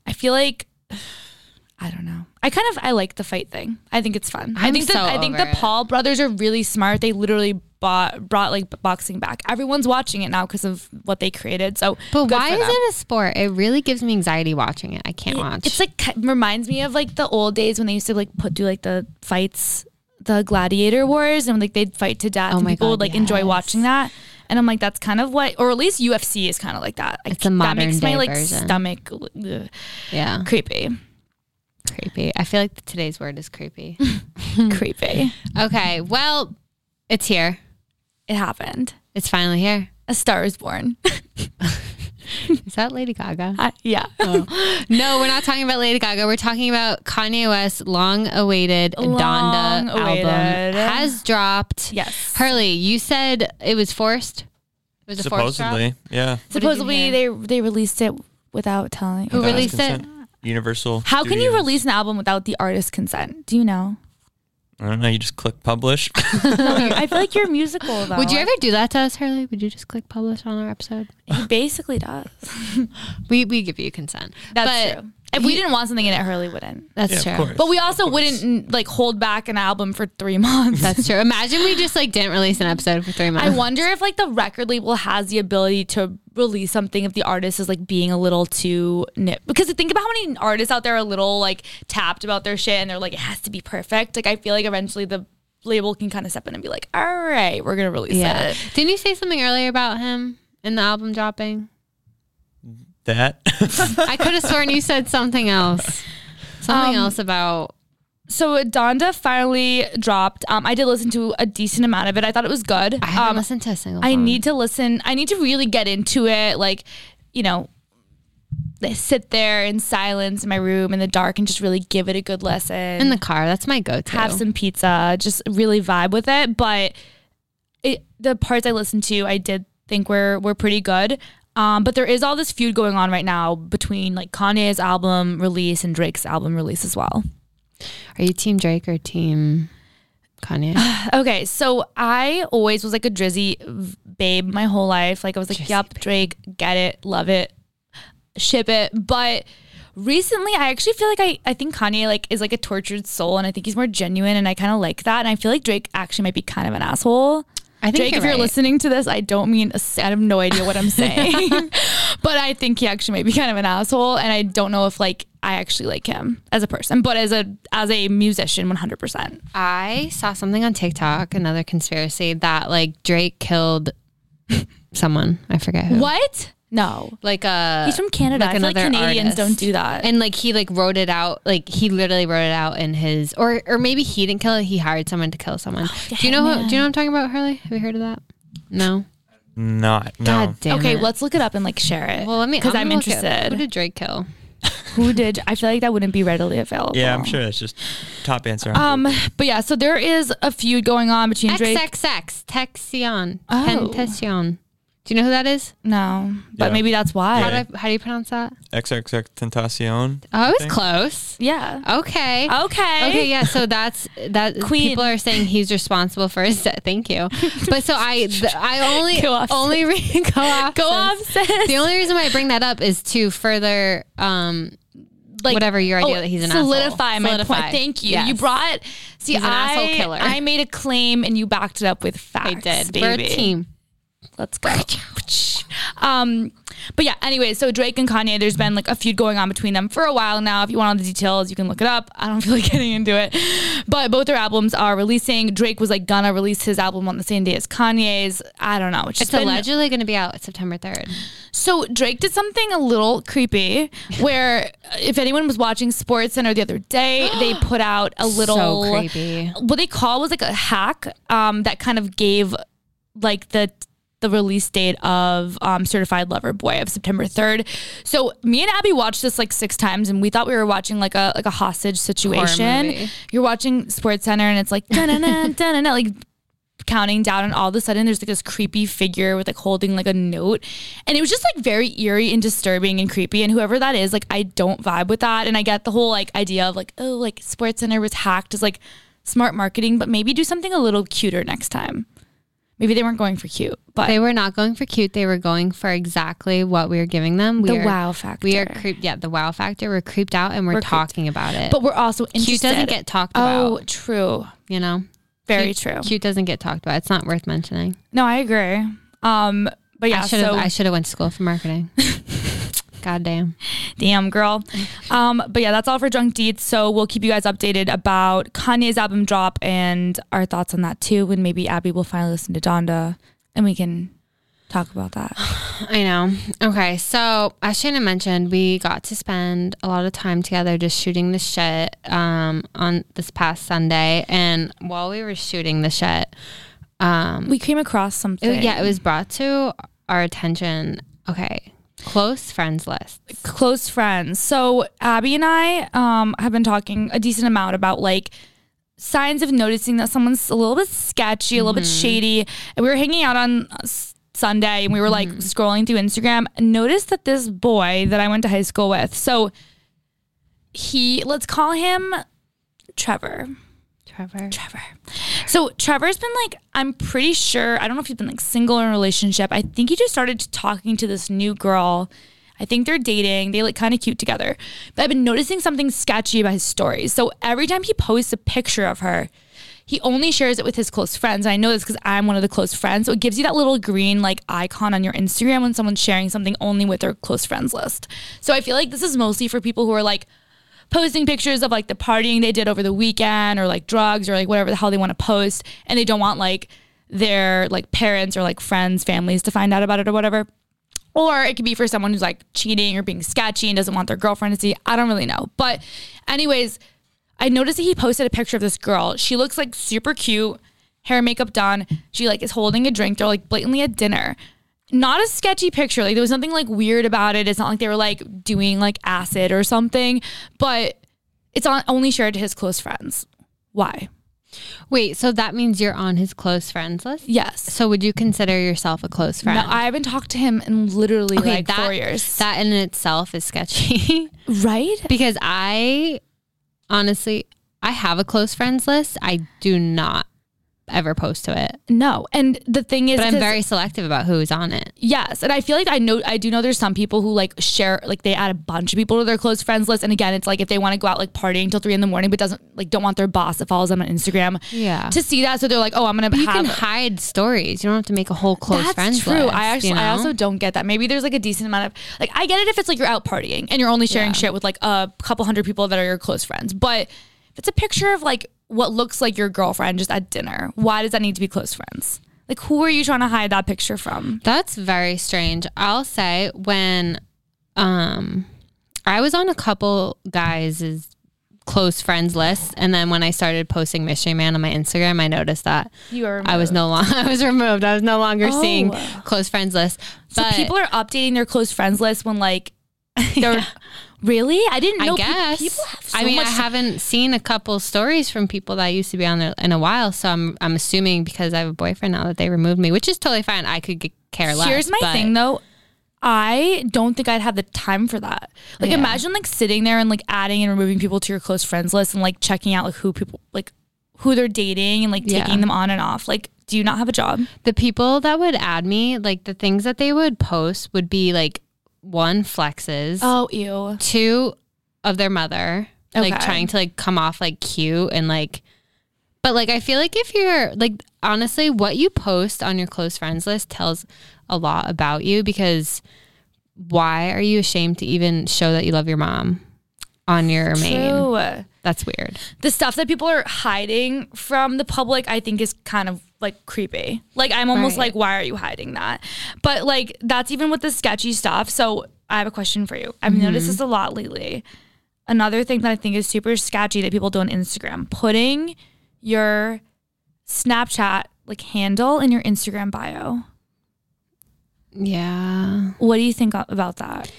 A: I feel like. [SIGHS] I don't know. I kind of I like the fight thing. I think it's fun. I think the
B: so
A: I think the
B: it.
A: Paul brothers are really smart. They literally bought brought like boxing back. Everyone's watching it now because of what they created. So,
B: But why is it a sport? It really gives me anxiety watching it. I can't watch.
A: It's like reminds me of like the old days when they used to like put do like the fights, the gladiator wars, and like they'd fight to death.
B: Oh
A: and people
B: God,
A: would like enjoy watching that. And I'm like, that's kind of what, or at least UFC is kind of like that. I
B: It's a
A: c- that
B: modern
A: makes my like
B: version.
A: stomach ugh,
B: yeah,
A: creepy,
B: creepy. I feel like today's word is creepy. [LAUGHS]
A: creepy. [LAUGHS]
B: okay, well, it's here.
A: It happened.
B: It's finally here.
A: A star is born. [LAUGHS]
B: Is that Lady Gaga?
A: Uh, yeah.
B: no, we're not talking about Lady Gaga. We're talking about Kanye West's long-awaited Donda album has dropped.
A: Yes.
B: Hurley, you said it was forced. It was a forced?
C: Supposedly, yeah.
B: did you
A: Supposedly they they released it without telling.
B: Who
C: Without
B: released it?
C: consent. Universal.
A: How can you release an album without the artist's consent? Do you know?
C: I don't know. You just click publish. [LAUGHS]
A: I feel like you're musical though.
B: Would you ever do that to us, Harley? Would you just click publish on our episode?
A: He basically does. [LAUGHS]
B: We we give you consent.
A: That's
B: But
A: true. If we didn't want something in it, Hurley wouldn't.
B: That's
C: Yeah, of
B: true.
C: course.
A: But we also
C: Of course.
A: wouldn't like hold back an album for three [LAUGHS] months.
B: That's true. Imagine we just like didn't release an episode for three months.
A: I wonder if like the record label has the ability to release something if the artist is like being a little too nip. Because think about how many artists out there are a little like tapped about their shit and they're like it has to be perfect. Like I feel like eventually the label can kind of step in and be like, all right, we're gonna release
B: Yeah.
A: it.
B: Didn't you say something earlier about him in the album dropping?
C: That. [LAUGHS]
B: I could have sworn you said something else. Something
A: Um,
B: else about
A: So Donda finally dropped. Um, I did listen to a decent amount of it. I thought it was good.
B: I haven't
A: Um,
B: listened to a single.
A: I
B: song.
A: need to listen. I need to really get into it. Like, you know, they sit there in silence in my room in the dark and just really give it a good listen.
B: in the car. That's my go-to.
A: have some pizza, just really vibe with it. But it, the parts I listened to, I did think were were pretty good. Um, but there is all this feud going on right now between like Kanye's album release and Drake's album release as well.
B: Are you Team Drake or Team Kanye? [SIGHS]
A: Okay, so I always was like a Drizzy babe my whole life. Like I was like,
B: Drizzy
A: "Yup, Drake, get it, love it, ship it." But recently, I actually feel like I I think Kanye like is like a tortured soul, and I think he's more genuine, and I kind of like that. And I feel like Drake actually might be kind of an asshole.
B: I think
A: Drake,
B: you're
A: if you're
B: right.
A: listening to this, I don't mean I have no idea what I'm saying, [LAUGHS] but I think he actually might be kind of an asshole, and I don't know if like I actually like him as a person, but as a as a musician, 100. percent
B: I saw something on TikTok, another conspiracy that like Drake killed [LAUGHS] someone. I forget who.
A: What? No,
B: Like uh
A: he's from Canada.
B: like
A: I feel like Canadians
B: artist.
A: don't do that.
B: and like he like wrote it out like he literally wrote it out in his or or maybe he didn't kill it he hired someone to kill someone do you know who, do you know what i'm talking about harley have you heard of that no
C: Not. No.
B: god damn
A: okay,
B: it.
A: let's look it up and like share it.
B: well let me
A: because I'm,
B: gonna look at-
A: interested.
B: who did drake kill
A: Who did? I feel like that wouldn't be readily available.
C: Yeah, I'm sure that's just top answer.
A: Um, but yeah, so there is a feud going on between Drake.
B: xxx texion
A: Oh.
B: Tentacion. Do you know who that is
A: No, but
C: Yeah.
A: maybe that's why.
B: how, do I, how do you pronounce that
C: XXX Tentacion.
B: oh I was
C: Think.
B: close
A: Yeah.
B: okay
A: Okay.
B: Okay, yeah. So that's that.
A: Queen.
B: People are saying he's responsible for his death. Thank you. But so I, [LAUGHS] th- I only,
A: Go off,
B: only re- [LAUGHS] go off,
A: Go
B: sis.
A: off, sis.
B: The only reason why I bring that up is to further, um,
A: like
B: whatever your idea
A: oh,
B: that he's an asshole.
A: solidify
B: asshole.
A: my
B: Solidify.
A: point. Thank you.
B: Yes.
A: You brought. See,
B: He's an
A: I,
B: asshole killer.
A: I made a claim and you backed it up with facts.
B: I did.
A: Baby.
B: We're a team.
A: Let's go. Um, but yeah, anyway, so Drake and Kanye, there's been like a feud going on between them for a while now. If you want all the details, you can look it up. I don't [LAUGHS] feel like getting into it. But both their albums are releasing. Drake was like gonna release his album on the same day as Kanye's. I don't know. It's,
B: It's
A: been-
B: allegedly going to be out September third.
A: so Drake did something a little creepy [LAUGHS] where if anyone was watching Sports Center the other day, [GASPS] they put out a little
B: So creepy.
A: what they call was like a hack um, that kind of gave like the the release date of um, Certified Lover Boy of September 3rd. So me and Abby watched this like six times and we thought we were watching like a like a hostage situation. You're watching Sports Center and it's like [LAUGHS] da-na-na, da-na-na, like counting down and all of a sudden there's like this creepy figure with like holding like a note and it was just like very eerie and disturbing and creepy and whoever that is like I don't vibe with that and I get the whole like idea of like oh like Sports Center was hacked is like smart marketing but maybe do something a little cuter next time maybe they weren't going for cute but
B: They were not going for cute. They were going for exactly what we were giving them. We
A: the
B: are,
A: wow factor
B: We are creeped. Yeah, the wow factor. We're creeped out, and we're,
A: We're creeped.
B: talking about it.
A: but we're also interested.
B: cute doesn't get talked about.
A: oh true
B: You know,
A: very
B: Cute-
A: true
B: Cute doesn't get talked about. It's not worth mentioning.
A: no I agree um but yeah
B: I should have.
A: so
B: I should have went to school for marketing. [LAUGHS] God damn.
A: Damn, girl. Um, but yeah, that's all for Drunk Deeds. So we'll keep you guys updated about Kanye's album drop and our thoughts on that too. And maybe Abby will finally listen to Donda and we can talk about that. [SIGHS]
B: I know. Okay, so as Shannon mentioned, we got to spend a lot of time together just shooting the shit um, on this past Sunday. And while we were shooting the shit, um,
A: We came across something.
B: it- yeah, it was brought to our attention. Okay, close friends list.
A: close friends. So Abby and I um, have been talking a decent amount about like signs of noticing that someone's a little bit sketchy, a little bit shady. And we were hanging out on Sunday and we were like scrolling through Instagram and noticed that this boy that I went to high school with. So he let's call him Trevor.
B: Trevor.
A: Trevor. So Trevor's been like, I'm pretty sure, I don't know if he's been like single in a relationship. I think he just started talking to this new girl. I think they're dating. They look kind of cute together. But I've been noticing something sketchy about his stories. So every time he posts a picture of her, he only shares it with his close friends. And I know this because I'm one of the close friends. So it gives you that little green like icon on your Instagram when someone's sharing something only with their close friends list. So I feel like this is mostly for people who are like posting pictures of like the partying they did over the weekend or like drugs or like whatever the hell they want to post and they don't want like their like parents or like friends, families to find out about it or whatever. Or it could be for someone who's like cheating or being sketchy and doesn't want their girlfriend to see. I don't really know. But anyways, I noticed that he posted a picture of this girl. She looks like super cute, hair makeup done. She like is holding a drink. They're like blatantly at dinner. Not a sketchy picture. Like there was nothing like weird about it. It's not like they were like doing like acid or something, but it's on only shared to his close friends. Why?
B: Wait, so that means you're on his close friends list?
A: Yes.
B: So would you consider yourself a close friend?
A: No, I haven't talked to him in literally
B: Okay,
A: like
B: that-
A: four years.
B: that in itself is sketchy [LAUGHS]
A: right?
B: because I honestly I have a close friends list. I do not ever post to it.
A: No. And the thing is,
B: But I'm very selective about who's on it.
A: Yes, and I feel like I know I do know there's some people who like share like they add a bunch of people to their close friends list, and again, it's like if they want to go out like partying till three in the morning, but doesn't like don't want their boss that follows them on Instagram
B: Yeah.
A: to see that, so they're like, oh, I'm gonna
B: you
A: have.
B: can hide stories. You don't have to make a whole close friends list.
A: That's
B: friends
A: true.
B: list.
A: I actually,
B: you
A: I also don't get that. Maybe there's like a decent amount of like I get it if it's like you're out partying and you're only sharing
B: Yeah.
A: shit with like a couple hundred people that are your close friends, but if it's a picture of like what looks like your girlfriend just at dinner, why does that need to be close friends? Like, who are you trying to hide that picture from?
B: That's very strange. I'll say when um I was on a couple guys' close friends list and then when I started posting Mystery Man on my Instagram, I noticed that
A: You are.
B: I was no longer [LAUGHS] I was removed. I was no longer
A: Oh.
B: seeing close friends list.
A: So
B: But
A: people are updating their close friends list when like [LAUGHS] they're really. I didn't know.
B: I guess.
A: people have so
B: I mean,
A: much.
B: I haven't seen a couple stories from people that I used to be on there in a while, so I'm I'm assuming because I have a boyfriend now that they removed me, which is totally fine. I could get, care less.
A: Here's my
B: but-
A: thing though. I don't think I'd have the time for that. Like,
B: Yeah.
A: imagine like sitting there and like adding and removing people to your close friends list and like checking out like who people like who they're dating and like
B: Yeah.
A: taking them on and off. Like, do you not have a job?
B: The people that would add me, like the things that they would post would be like one flexes,
A: Oh, ew.
B: two of their mother, like trying to like come off like cute and like but like I feel like if you're like honestly what you post on your close friends list tells a lot about you because why are you ashamed to even show that you love your mom on your main? That's weird.
A: The stuff that people are hiding from the public, I think, is kind of like creepy. Like, I'm almost
B: Right.
A: like, why are you hiding that? But like, that's even with the sketchy stuff. So, I have a question for you. I've noticed this a lot lately. Another thing that I think is super sketchy that people do on Instagram, putting your Snapchat like handle in your Instagram bio.
B: Yeah.
A: What do you think about that?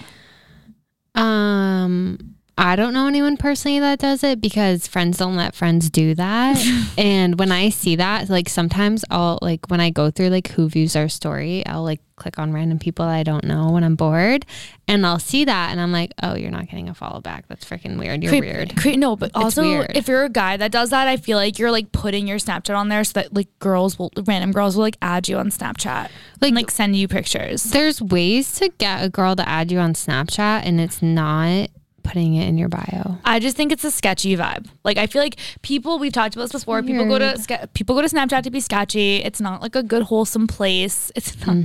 B: Um, I don't know anyone personally that does it because friends don't let friends do that. [LAUGHS] and when I see that, like sometimes I'll like when I go through like who views our story, I'll like click on random people I don't know when I'm bored, and I'll see that and I'm like, oh, you're not getting a follow back. That's freaking weird. You're
A: Creep-
B: weird.
A: creep- no, but also if you're a guy that does that, I feel like you're like putting your Snapchat on there so that like girls will, random girls will like add you on Snapchat, like
B: Like-
A: and, like send you pictures.
B: There's ways to get a girl to add you on Snapchat, and it's not putting it in your bio.
A: I just think it's a sketchy vibe. Like I feel like people we've talked about this before. People go to people go to Snapchat to be sketchy. It's not like a good wholesome place. [LAUGHS] It's not.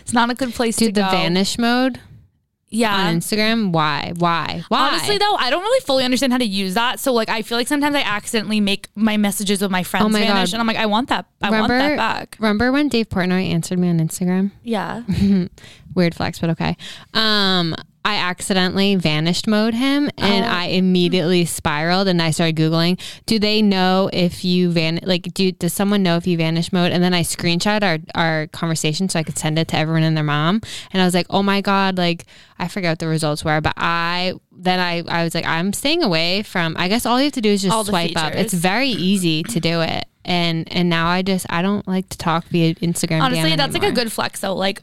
A: It's not a good place
B: Dude,
A: to
B: the
A: go.
B: vanish mode
A: yeah.
B: on Instagram. Why? Why? Why?
A: Honestly, though, I don't really fully understand how to use that. So, like, I feel like sometimes I accidentally make my messages with my friends
B: Oh my
A: vanish,
B: God.
A: and I'm like, I want that. I want that back.
B: Remember when Dave Portnoy answered me on Instagram?
A: Yeah. [LAUGHS]
B: Weird flex, but okay. Um, I accidentally vanished mode him and
A: Oh.
B: I immediately spiraled and I started Googling, do they know if you van like do does someone know if you vanish mode? And then I screenshot our, our conversation so I could send it to everyone and their mom. And I was like, oh my God, like I forgot what the results were, but I then I, I was like, I'm staying away from I guess all you have to do is just
A: the
B: swipe up. It's very easy to do it. And and now I just I don't like to talk via Instagram.
A: Honestly, that's like a good flex, though. Like,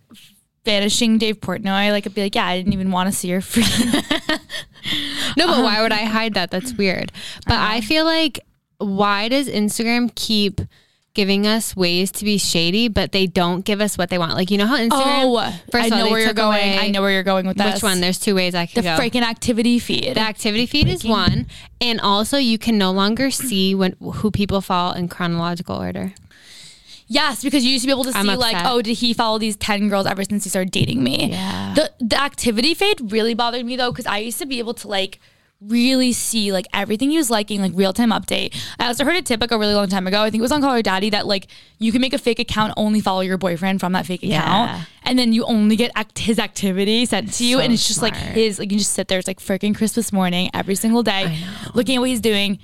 A: vanishing Dave Portnoy, like, I'd be like, yeah, I didn't even want to see your free. [LAUGHS]
B: No, but why would I hide that? That's weird. But I uh-huh. feel like why does Instagram keep giving us ways to be shady, but they don't give us what they want? Like you know how Instagram.
A: Oh,
B: first
A: I
B: of all,
A: know where you're going.
B: away-
A: I know where you're going with this.
B: Which one? There's two ways I
A: can
B: the go.
A: freaking activity feed.
B: the activity feed is one, and also you can no longer see when who people fall in chronological order.
A: Yes, because you used to be able to see
B: I'm
A: like,
B: upset.
A: oh, did he follow these ten girls ever since he started dating me?
B: Yeah.
A: The the activity fade really bothered me though, because I used to be able to like really see like everything he was liking, like real time update. I also heard a tip like a really long time ago. I think it was on Call Her Daddy that like you can make a fake account, only follow your boyfriend from that fake account,
B: Yeah.
A: and then you only get act- his activity sent to you,
B: So
A: and it's just like his. Like you just sit there, it's like freaking Christmas morning every single day, looking at what he's doing.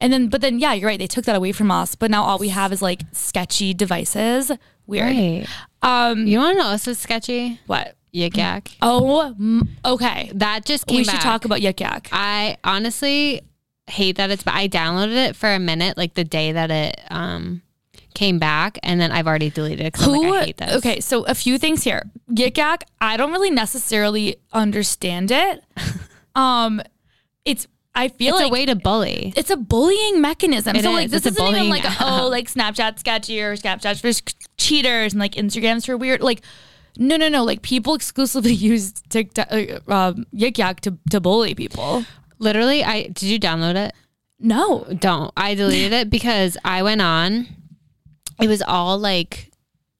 A: And then, but then, yeah, you're right. They took that away from us, but now all we have is like sketchy devices. Weird.
B: Right.
A: Um,
B: You want to know what's sketchy?
A: what?
B: Yik yak.
A: Oh, okay.
B: That just came
A: We
B: back.
A: should talk about Yik Yak.
B: I honestly hate that it's. But I downloaded it for a minute, like the day that it um came back, and then I've already deleted it because
A: Who?
B: like, I hate this.
A: Okay, so a few things here. Yik Yak. I don't really necessarily understand it. [LAUGHS] um, it's. I feel
B: it's
A: like
B: a way to bully.
A: it's a bullying mechanism.
B: It
A: so like this
B: It's a
A: isn't even
B: bullying
A: like oh like Snapchat sketchy or Snapchat's for cheaters and like Instagrams for weird like no no no like people exclusively [LAUGHS] use TikTok uh, um, Yik Yak to to bully people.
B: Literally, I did you download it?
A: No.
B: Don't. I deleted it because I went on. It was all like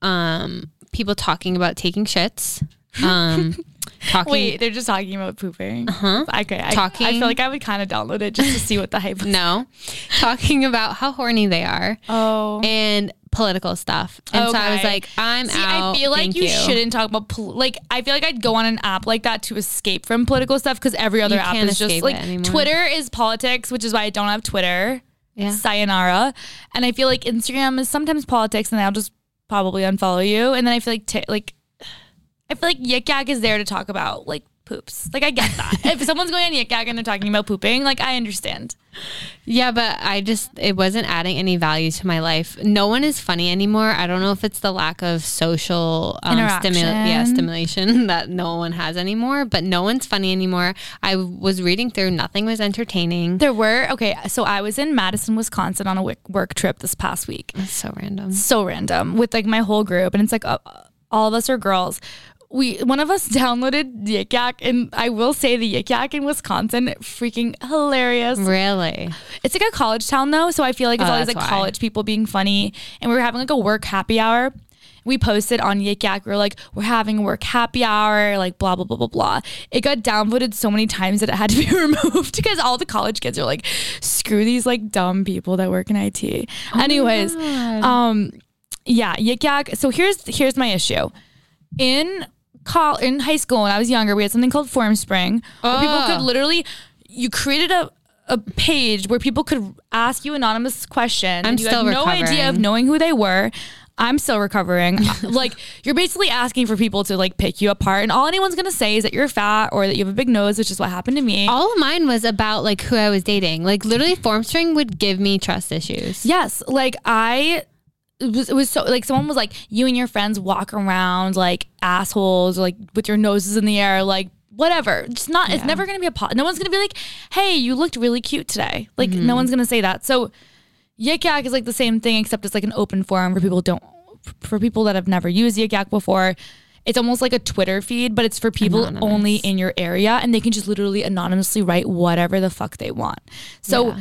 B: um people talking about taking shits. Um [LAUGHS] talking
A: Wait, they're just talking about pooping.
B: huh?
A: Okay, I, I feel like I would kind of download it just to see what the hype was. [LAUGHS]
B: No. talking about how horny they are
A: Oh.
B: and political stuff. And so I was like, I'm
A: See,
B: out.
A: I feel like
B: Thank
A: you, shouldn't talk about pol- like. I feel like I'd go on an app like that to escape from political stuff because every other
B: You
A: app is just like
B: anymore.
A: Twitter is politics, which is why I don't have Twitter.
B: Yeah.
A: Sayonara. And I feel like Instagram is sometimes politics, and I'll just probably unfollow you. And then I feel like t- like I feel like Yik Yak is there to talk about like poops. Like I get that. if someone's going on Yik Yak and they're talking about pooping, like I understand.
B: Yeah, but I just it wasn't adding any value to my life. No one is funny anymore. I don't know if it's the lack of social um,
A: Interaction.
B: yeah, stimulation [LAUGHS] that no one has anymore. But no one's funny anymore. I was reading through; nothing was entertaining.
A: There were okay. So I was in Madison, Wisconsin on a work trip this past week.
B: It's so random.
A: so random with like my whole group and it's like uh, all of us are girls we one of us [LAUGHS] downloaded Yik Yak and I will say the Yik Yak in Wisconsin freaking hilarious.
B: Really?
A: It's like a college town though, so I feel like it's
B: Oh,
A: always like
B: why.
A: college people being funny. And we were having like a work happy hour. We posted on Yik Yak. We were like, we're having a work happy hour, like blah blah blah blah blah. It got downvoted so many times that it had to be [LAUGHS] removed because all the college kids are like, screw these like dumb people that work in IT. Anyways, um, yeah, Yik Yak. So here's here's my issue. In col in high school when I was younger, we had something called Formspring where people could ah. literally you created a a page where people could ask you anonymous questions.
B: I'm
A: and you
B: still
A: had no idea of knowing who they were. I'm still recovering. [LAUGHS] like you're basically asking for people to like pick you apart, and all anyone's gonna say is that you're fat or that you have a big nose, which is what happened to me.
B: All of mine was about like who I was dating. Like literally, Formspring would give me trust issues.
A: Yes, like I it was, it was so like someone was like you and your friends walk around like assholes or like with your noses in the air like whatever. It's not it's never going to be a po- no one's going to be like, "Hey, you looked really cute today." Like no mm-hmm. one's going to say that. So Yik Yak is like the same thing except it's like an open forum for people don't for people that have never used Yik Yak before. It's almost like a Twitter feed, but it's for people
B: Anonymous.
A: only in your area and they can just literally anonymously write whatever the fuck they want. So
B: Yeah.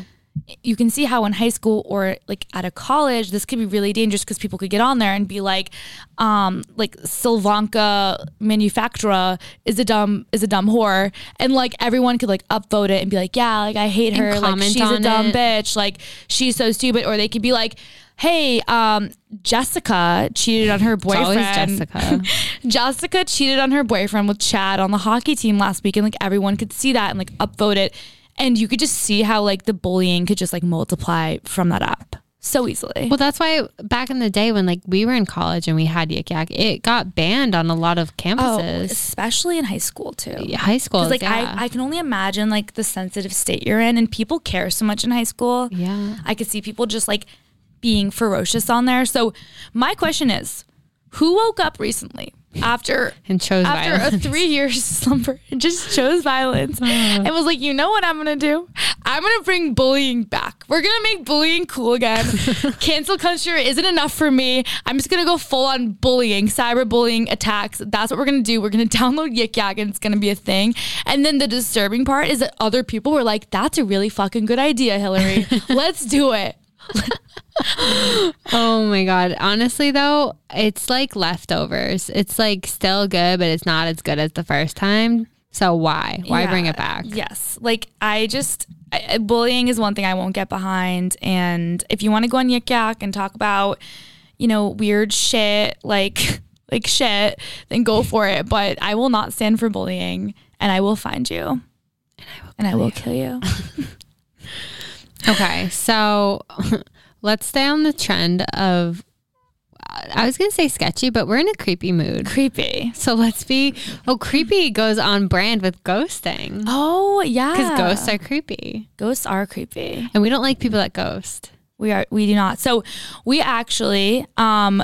A: You can see how in high school or like at a college this could be really dangerous because people could get on there and be like um like Silvanka manufacturer is a dumb is a dumb whore. And like everyone could like upvote it and be like yeah like I hate her. Like she's a dumb
B: it.
A: bitch. Like she's so stupid. Or they could be like hey um Jessica cheated on her boyfriend.
B: Jessica. [LAUGHS]
A: Jessica cheated on her boyfriend with Chad on the hockey team last week, and like everyone could see that and like upvote it, and you could just see how like the bullying could just like multiply from that app so easily.
B: Well, that's why back in the day when like we were in college and we had Yik Yak, it got banned on a lot of
A: oh,
B: campuses.
A: especially in high school too.
B: Yeah, High school,
A: Because like
B: yeah.
A: I, I can only imagine like the sensitive state you're in, and people care so much in high school.
B: yeah.
A: I could see people just like being ferocious on there. So my question is, who woke up recently after
B: And chose
A: after
B: violence.
A: a three year [LAUGHS] slumber and just chose violence [SIGHS] and was like, you know what I'm gonna do? I'm gonna bring bullying back. We're gonna make bullying cool again. [LAUGHS] Cancel culture isn't enough for me. I'm just gonna go full on bullying, cyberbullying attacks. That's what we're gonna do. We're gonna [LAUGHS] download Yik Yak and it's gonna be a thing. And then the disturbing part is that other people were like, that's a really fucking good idea, Hillary. Let's do it.
B: Oh my god. Honestly though, it's like leftovers. It's like still good, but it's not as good as the first time. So why? Why
A: Yeah.
B: bring it back?
A: Yes. Like I just I, I- bullying is one thing I won't get behind. And if you want to go on Yik Yak and talk about, you know, weird shit like [LAUGHS] like shit, then go for it. But I will not stand for bullying, and I will find you, and I will kill you. [LAUGHS]
B: Okay, so [LAUGHS] let's stay on the trend of. I was gonna say sketchy, but we're in a creepy mood.
A: Creepy.
B: So let's be. Oh, creepy goes on brand with ghosting
A: Oh yeah.
B: because ghosts are creepy,
A: ghosts are creepy.
B: and we don't like people that ghost.
A: We are we do not. So we actually um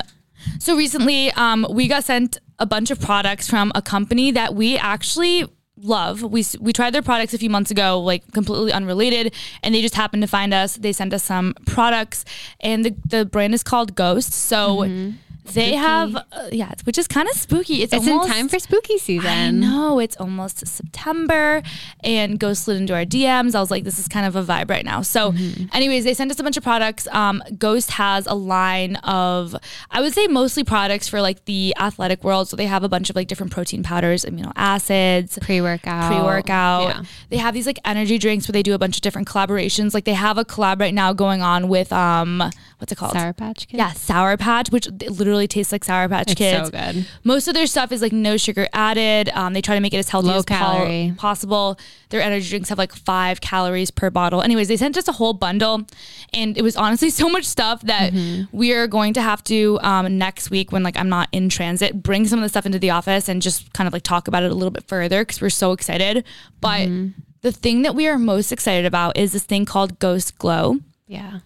A: so recently um we got sent a bunch of products from a company that we actually love. We we tried their products a few months ago like completely unrelated and they just happened to find us. They sent us some products and the the brand is called Ghost. So mm-hmm. They have uh, yeah, which is kind of spooky. It's,
B: It's
A: almost,
B: in time for spooky
A: I
B: season.
A: know it's almost September, and Ghost slid into our DMs. I was like, this is kind of a vibe right now. So, anyways, they sent us a bunch of products. Um, Ghost has a line of, I would say, mostly products for like the athletic world. So they have a bunch of like different protein powders, amino acids.
B: Pre workout.
A: Pre workout.
B: Yeah.
A: They have these like energy drinks where they do a bunch of different collaborations. Like they have a collab right now going on with um, what's it called?
B: Sour Patch Kids.
A: Yeah, Sour Patch, which it literally tastes like Sour Patch
B: It's
A: Kids.
B: so good.
A: Most of their stuff is like no sugar added. Um, they try to make it as healthy
B: Low
A: as
B: calorie.
A: possible. Their energy drinks have like five calories per bottle. Anyways, they sent us a whole bundle, and it was honestly [LAUGHS] so much stuff that
B: Mm-hmm.
A: we are going to have to um, next week when like I'm not in transit, bring some of the stuff into the office and just kind of like talk about it a little bit further because we're so excited. But
B: Mm-hmm.
A: the thing that we are most excited about is this thing called Ghost Glow.
B: Yeah.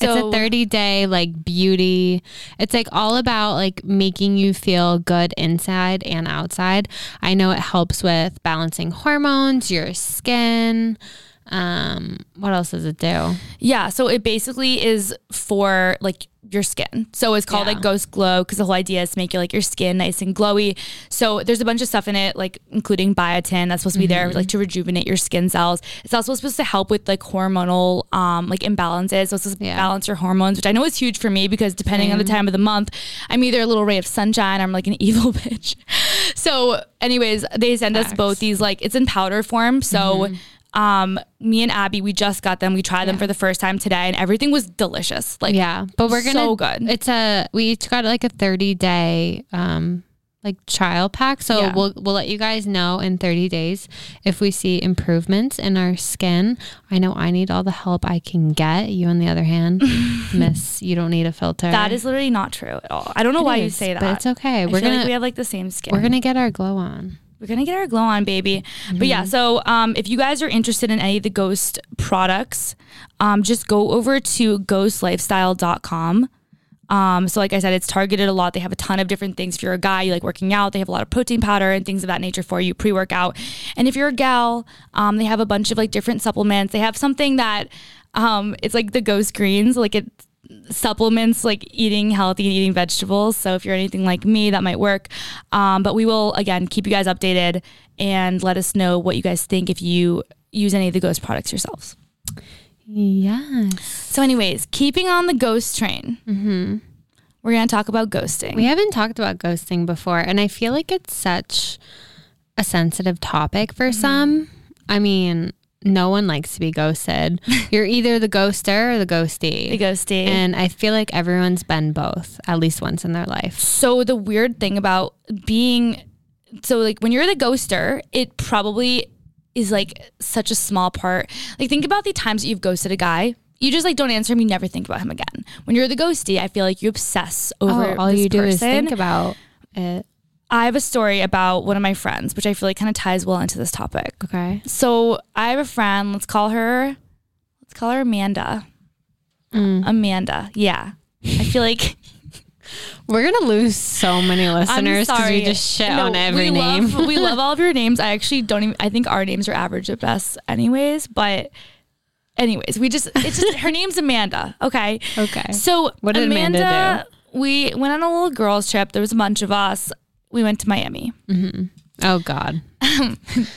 B: It's a 30 day like beauty. It's like all about like making you feel good inside and outside. I know it helps with balancing hormones, your skin. Um, what else does it do?
A: Yeah, so it basically is for like your skin. So it's called
B: Yeah.
A: like Ghost Glow because the whole idea is to make your like your skin nice and glowy. So there's a bunch of stuff in it, like including biotin that's supposed to be there like to rejuvenate your skin cells. It's also supposed to help with like hormonal um like imbalances. So it's supposed to balance your hormones, which I know is huge for me because depending on the time of the month, I'm either a little ray of sunshine or I'm like an [LAUGHS] evil bitch. So anyways, they send us both these like it's in powder form. So um me and Abby, we just got them. We tried them for the first time today and everything was delicious. Like
B: Yeah, but we're gonna.
A: so good.
B: It's a we each got like a 30 day um like trial pack. So
A: Yeah.
B: we'll we'll let you guys know in 30 days if we see improvements in our skin. I know I need all the help I can get. You on the other hand, [LAUGHS] miss, you don't need a filter.
A: That is literally not true at all. I don't know
B: It
A: why you say that.
B: But it's okay.
A: I
B: We're gonna
A: like we have like the same skin.
B: we're gonna get our glow on.
A: We're gonna get our glow on, baby. But
B: Mm-hmm.
A: yeah, so um, if you guys are interested in any of the Ghost products, um, just go over to ghostlifestyle.com. Um, so like I said, it's targeted a lot. They have a ton of different things. If you're a guy, you like working out, they have a lot of protein powder and things of that nature for you, pre-workout. And if you're a gal, um, they have a bunch of like different supplements. They have something that um, it's like the Ghost Greens, like it supplements like eating healthy and eating vegetables. So if you're anything like me, that might work. Um, but we will again keep you guys updated and let us know what you guys think if you use any of the Ghost products yourselves.
B: Yes.
A: So, anyways, keeping on the ghost train, we're gonna talk about ghosting.
B: We haven't talked about ghosting before, and I feel like it's such a sensitive topic for
A: Mm-hmm.
B: some. I mean, no one likes to be ghosted. [LAUGHS] You're either the ghoster or the ghostee.
A: the ghosting.
B: And I feel like everyone's been both at least once in their life.
A: so the weird thing about being so like when you're the ghoster, it probably is like such a small part. Like think about the times that you've ghosted a guy. You just like don't answer him. You never think about him again. When you're the ghostee, I feel like you obsess over.
B: Oh, all
A: this
B: you do is think about it.
A: I have a story about one of my friends, which I feel like kind of ties well into this topic.
B: Okay.
A: So I have a friend. Let's call her. Let's call her Amanda.
B: Mm.
A: Amanda. Yeah. I feel like [LAUGHS]
B: We're gonna lose so many listeners because we just shit
A: No,
B: on every
A: we
B: name.
A: Love, we love all of your names. I actually don't even. I think our names are average at best, anyways. But, anyways, we just. It's just her name's Amanda. Okay.
B: Okay.
A: So
B: What did Amanda do?
A: We went on a little girls trip. There was a bunch of us. We went to Miami.
B: oh God. [LAUGHS]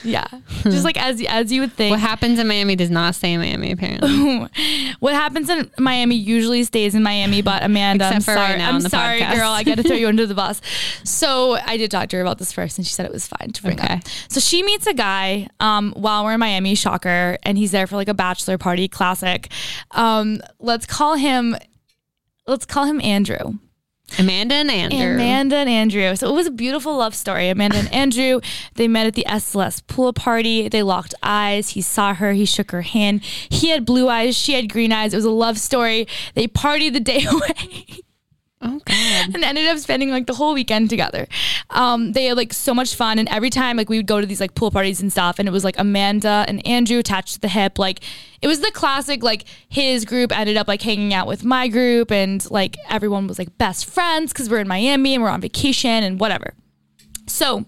A: Yeah, just like as as you would think.
B: What happens in Miami does not stay in Miami. Apparently. [LAUGHS]
A: what happens in Miami usually stays in Miami, but Amanda, I'm
B: Except right
A: sorry,
B: now
A: I'm sorry,
B: podcast.
A: girl, I got to throw you [LAUGHS] under the bus. So I did talk to her about this first, and she said it was fine to bring
B: Okay.
A: up. So she meets a guy um, while we're in Miami, shocker, and he's there for like a bachelor party, classic. Um, let's call him, let's call him Andrew.
B: Amanda and Andrew.
A: Amanda and Andrew. So it was a beautiful love story. Amanda and Andrew, they met at the SLS pool party. They locked eyes. He saw her. He shook her hand. He had blue eyes. She had green eyes. It was a love story. They partied the day [LAUGHS] away.
B: Oh [LAUGHS] God.
A: and ended up spending like the whole weekend together. Um, they had like so much fun, and every time like we would go to these like pool parties and stuff, and it was like Amanda and Andrew attached to the hip. Like it was the classic like his group ended up like hanging out with my group, and like everyone was like best friends because we're in Miami and we're on vacation and whatever. So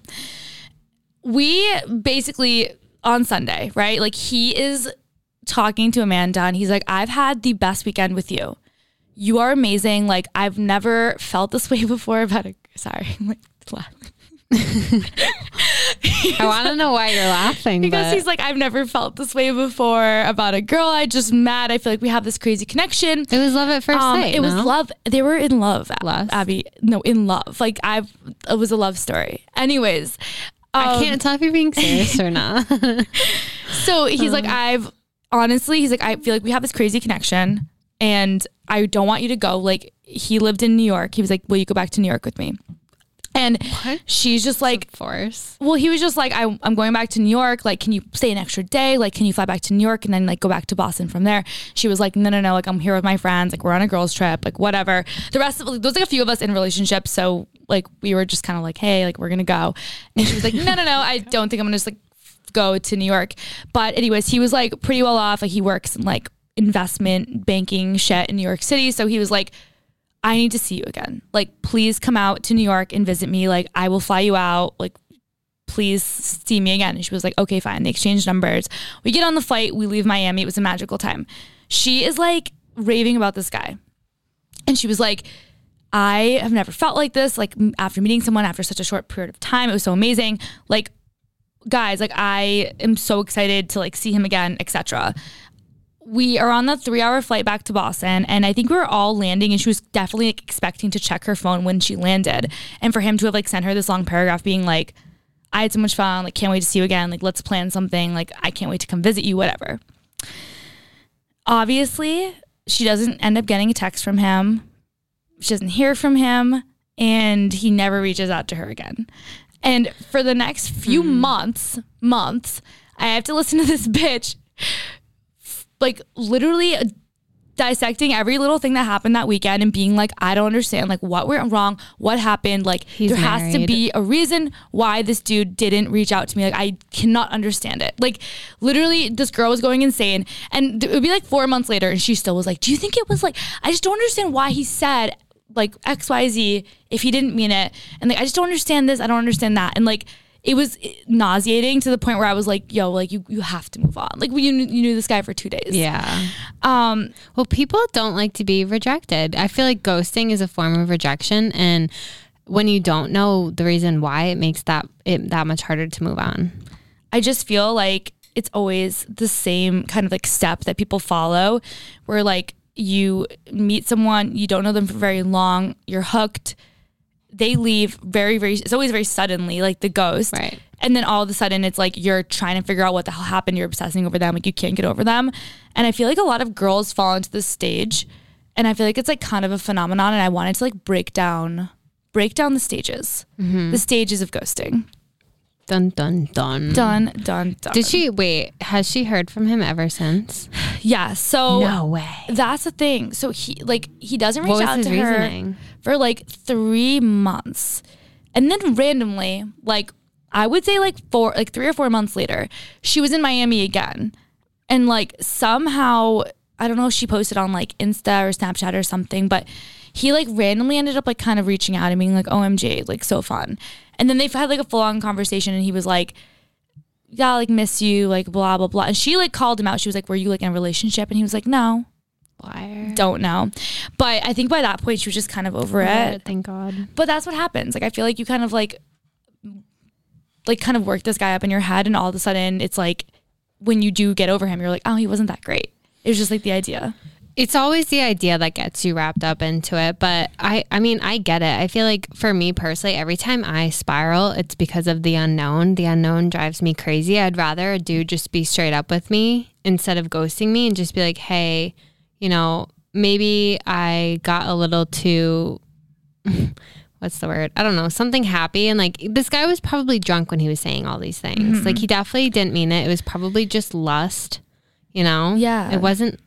A: we basically on Sunday, right? Like he is talking to Amanda and he's like, I've had the best weekend with you. You are amazing. Like I've never felt this [LAUGHS] way before about a sorry. I'm [LAUGHS] like laughing.
B: I want to know why you're laughing.
A: Because
B: but
A: he's like, I've never felt this way before about a girl I just met. I feel like we have this crazy connection.
B: it was love at first
A: Um,
B: sight.
A: it was love. They were in love.
B: Lust?
A: Abby. No, in love. Like I've. It was a love story. Anyways,
B: I
A: um,
B: can't tell if you're being serious or not. [LAUGHS]
A: So he's like,
B: Uh-huh.
A: I've honestly, he's like, I feel like we have this crazy connection and I don't want you to go. Like, he lived in New York. He was like, Will you go back to New York with me? And
B: What?
A: she's just like,
B: Force.
A: well, he was just like, I, I'm going back to New York. Like, can you stay an extra day? Like, can you fly back to New York and then like go back to Boston from there? She was like, no, no, no. Like, I'm here with my friends. Like, we're on a girls trip. Like, whatever. The rest of like, there was like a few of us in relationships, so like we were just kind of like, hey, like we're gonna go. And she was like, no, no, no. I don't think I'm gonna just like go to New York. But anyways, he was like pretty well off. Like he works in like investment banking shit in New York City. So he was like, I need to see you again. Like, please come out to New York and visit me. Like, I will fly you out. Like, please see me again. And she was like, okay, fine. They exchanged numbers. We get on the flight. We leave Miami. It was a magical time. She is like raving about this guy. And she was like, I have never felt like this. Like, after meeting someone after such a short period of time, it was so amazing. Like, guys, like, I am so excited to like see him again, etc we are on the three hour flight back to Boston, and I think we were all landing, and she was definitely like, expecting to check her phone when she landed. And for him to have like sent her this long paragraph being like, I had so much fun, like, can't wait to see you again, like, let's plan something, like, I can't wait to come visit you, whatever. Obviously, she doesn't end up getting a text from him, she doesn't hear from him, and he never reaches out to her again. And for the next few hmm. months, months, I have to listen to this [LAUGHS] bitch like literally dissecting every little thing that happened that weekend and being like, I don't understand, like what went wrong, what happened. Like
B: He's
A: there has to be a reason why this dude didn't reach out to me. Like I cannot understand it. Like literally, this girl was going insane, and it would be like four months later, and she still was like, Do you think it was like? I just don't understand why he said like X Y Z if he didn't mean it, and like I just don't understand this. I don't understand that, and like. It was nauseating to the point where I was like, "Yo, like you, you have to move on." Like, you, you knew this guy for two days.
B: Yeah.
A: Um,
B: Well, people don't like to be rejected. I feel like ghosting is a form of rejection, and when you don't know the reason why, it makes that it that much harder to move on.
A: I just feel like it's always the same kind of like step that people follow where like you meet someone, you don't know them for very long, you're hooked, they leave very, very, it's always very suddenly, like the ghost.
B: Right.
A: And then all of a sudden it's like you're trying to figure out what the hell happened, you're obsessing over them, like you can't get over them. And I feel like a lot of girls fall into this stage. And I feel like it's like kind of a phenomenon. And I wanted to like break down, break down the stages, mm-hmm. the stages of ghosting.
B: Dun dun dun.
A: Done, done, done.
B: Did she wait? Has she heard from him ever since?
A: Yeah. So no
B: way.
A: that's the thing. So he like he doesn't reach out to
B: reasoning?
A: her for like three months, and then randomly, like I would say like four, like three or four months later, she was in Miami again, and like somehow I don't know if she posted on like Insta or Snapchat or something, but he like randomly ended up like kind of reaching out and being like, OMG, like so fun. And then they've had like a full on conversation and he was like, Yeah, like miss you, like blah, blah, blah. And she like called him out. She was like, Were you like in a relationship? And he was like, No,
B: Liar.
A: don't know. But I think by that point she was just kind of over it.
B: Thank God.
A: But that's what happens. Like I feel like you kind of like like kind of work this guy up in your head and all of a sudden it's like when you do get over him, you're like, Oh, he wasn't that great. It was just like the idea.
B: It's always the idea that gets you wrapped up into it, but I I mean, I get it. I feel like for me personally, every time I spiral, it's because of the unknown. The unknown drives me crazy. I'd rather a dude just be straight up with me instead of ghosting me and just be like, "Hey, you know, maybe I got a little too [LAUGHS] what's the word? I don't know, something happy. And like this guy was probably drunk when he was saying all these things. Like mm-hmm. he definitely didn't mean it. It was probably just lust, you know?
A: Yeah.
B: It wasn't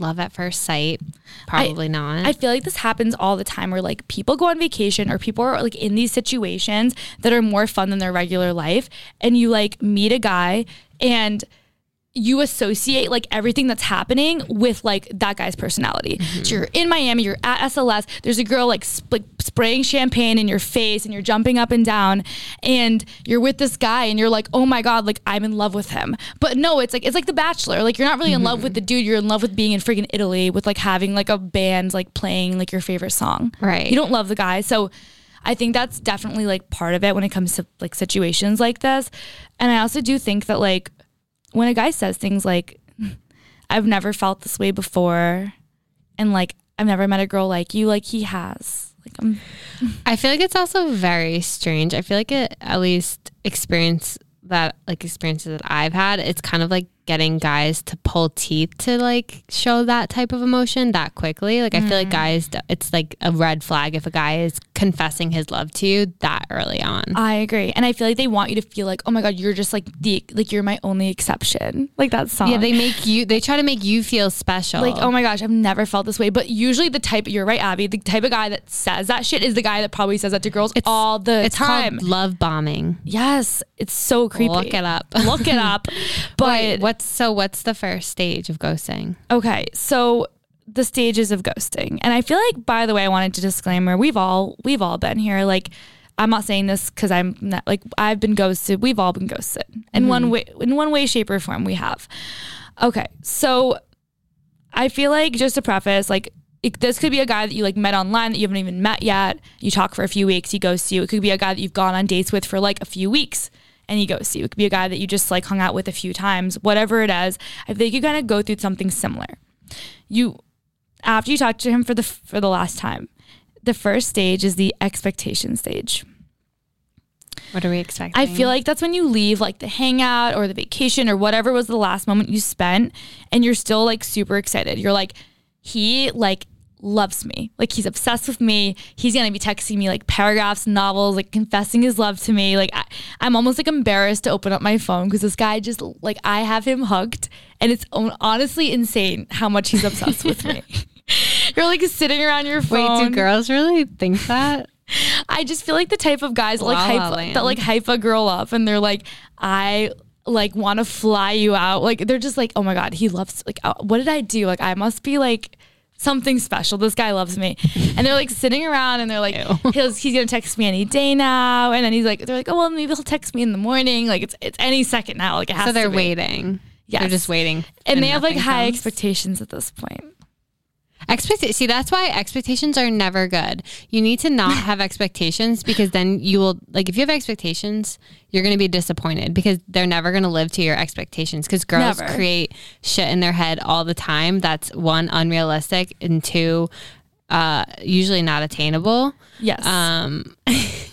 B: love at first sight. Probably not.
A: I feel like this happens all the time where like people go on vacation or people are like in these situations that are more fun than their regular life and you like meet a guy and you associate like everything that's happening with like that guy's personality. So you're in Miami, you're at SLS, there's a girl like, sp- like spraying champagne in your face and you're jumping up and down and you're with this guy and you're like, "Oh my god, like I'm in love with him." But no, it's like it's like The Bachelor. Like you're not really in love with mm-hmm. the dude, you're in love with being in freaking Italy with like having like a band like playing like your favorite song.
B: Right.
A: You don't love the guy. So I think that's definitely like part of it when it comes to like situations like this. And I also do think that like when a guy says things like, I've never felt this way before, and like, I've never met a girl like you, like he has. Like, I'm,
B: I feel like it's also very strange. I feel like it, at least experience that like experiences that I've had, it's kind of like getting guys to pull teeth to like show that type of emotion that quickly. Like I feel like mm-hmm. guys, it's like a red flag if a guy is confessing his love to you that early on.
A: I agree. And I feel like they want you to feel like, oh my God, you're just like the, like you're my only exception. Like that song.
B: yeah, they make you. They try to make you feel special.
A: like, oh my gosh, I've never felt this way. But usually the type, you're right, Abby, the type of guy that says that shit is the guy that probably says that to girls it's, all the
B: it's
A: time.
B: called love bombing.
A: yes, it's so creepy.
B: Look it up.
A: Look it up. [LAUGHS] But
B: Wait, what's so? What's the first stage of ghosting?
A: okay, so the stages of ghosting. And I feel like by the way, I wanted to disclaimer, we've all we've all been here. Like I'm not saying this because I'm not like I've been ghosted. We've all been ghosted. In one mm-hmm. way in one way, shape, or form we have. Okay. So I feel like just to preface, like it, this could be a guy that you like met online that you haven't even met yet. You talk for a few weeks, he ghosts you. It could be a guy that you've gone on dates with for like a few weeks and he ghosts you. It could be a guy that you just like hung out with a few times, whatever it is. I think you kind of go through something similar. You after you talk to him for the for the last time, the first stage is the expectation stage.
B: What are we expecting?
A: I feel like that's when you leave like the hangout or the vacation or whatever was the last moment you spent and you're still like super excited. You're like, he like loves me. Like he's obsessed with me. He's gonna be texting me like paragraphs, novels, like confessing his love to me. Like I, I'm almost like embarrassed to open up my phone because this guy just like I have him hugged and it's honestly insane how much he's obsessed with me. [LAUGHS] [LAUGHS] You're like sitting around your phone.
B: Wait, do girls really think that? [LAUGHS]
A: I just feel like the type of guys that, like hype that like hype a girl up and they're like, I like want to fly you out. Like they're just like, oh my god, he loves like uh, what did I do? Like I must be like something special. This guy loves me. And they're like sitting around and they're like, [LAUGHS] he's, he's gonna text me any day now. And then he's like, they're like, oh well, maybe he'll text me in the morning. Like it's it's any second now. Like it has
B: So they're waiting.
A: Yeah,
B: They're just waiting.
A: and they have like high
B: comes.
A: expectations at this point.
B: Expect see that's why expectations are never good. You need to not [LAUGHS] have expectations because then you will like if you have expectations, you're going to be disappointed because they're never going to live to your expectations because girls
A: Never.
B: create shit in their head all the time that's one unrealistic and two uh usually not attainable.
A: Yes.
B: Um,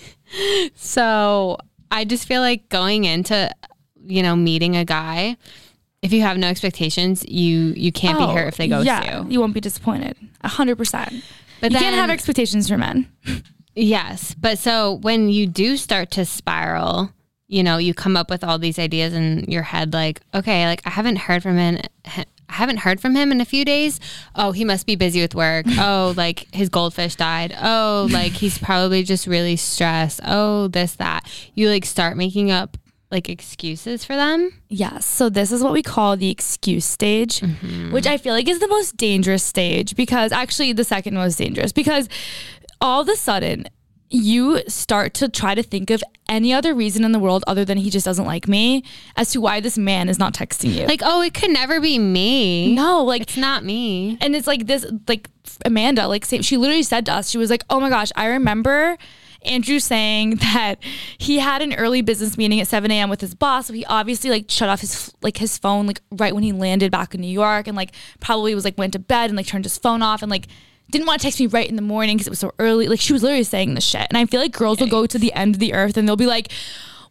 B: [LAUGHS] so I just feel like going into, you know, meeting a guy, if you have no expectations, you you can't be hurt if they ghost
A: Oh, yeah,
B: you.
A: you won't be disappointed. A hundred percent.
B: But
A: you can't have expectations for men.
B: Yes, but so when you do start to spiral, you know, you come up with all these ideas in your head, like, okay, like I haven't heard from him. I haven't heard from him in a few days. Oh, he must be busy with work. [LAUGHS] Oh, like his goldfish died. Oh, like he's probably just really stressed. Oh, this, that. You like start making up like excuses for them.
A: Yes. So this is what we call the excuse stage, mm-hmm. which I feel like is the most dangerous stage because actually the second most dangerous because all of a sudden you start to try to think of any other reason in the world other than he just doesn't like me as to why this man is not texting you.
B: Like, oh, it could never be me.
A: no, like
B: It's not me.
A: and it's like this like amanda like she literally said to us she was like oh my gosh i remember andrew saying [LAUGHS] that he had an early business meeting at 7 a.m with his boss so he obviously like shut off his like his phone like right when he landed back in new york and like probably was like went to bed and like turned his phone off and like didn't want to text me right in the morning because it was so early. Like she was literally saying this shit. And i feel like girls will go to the end of the earth and they'll be like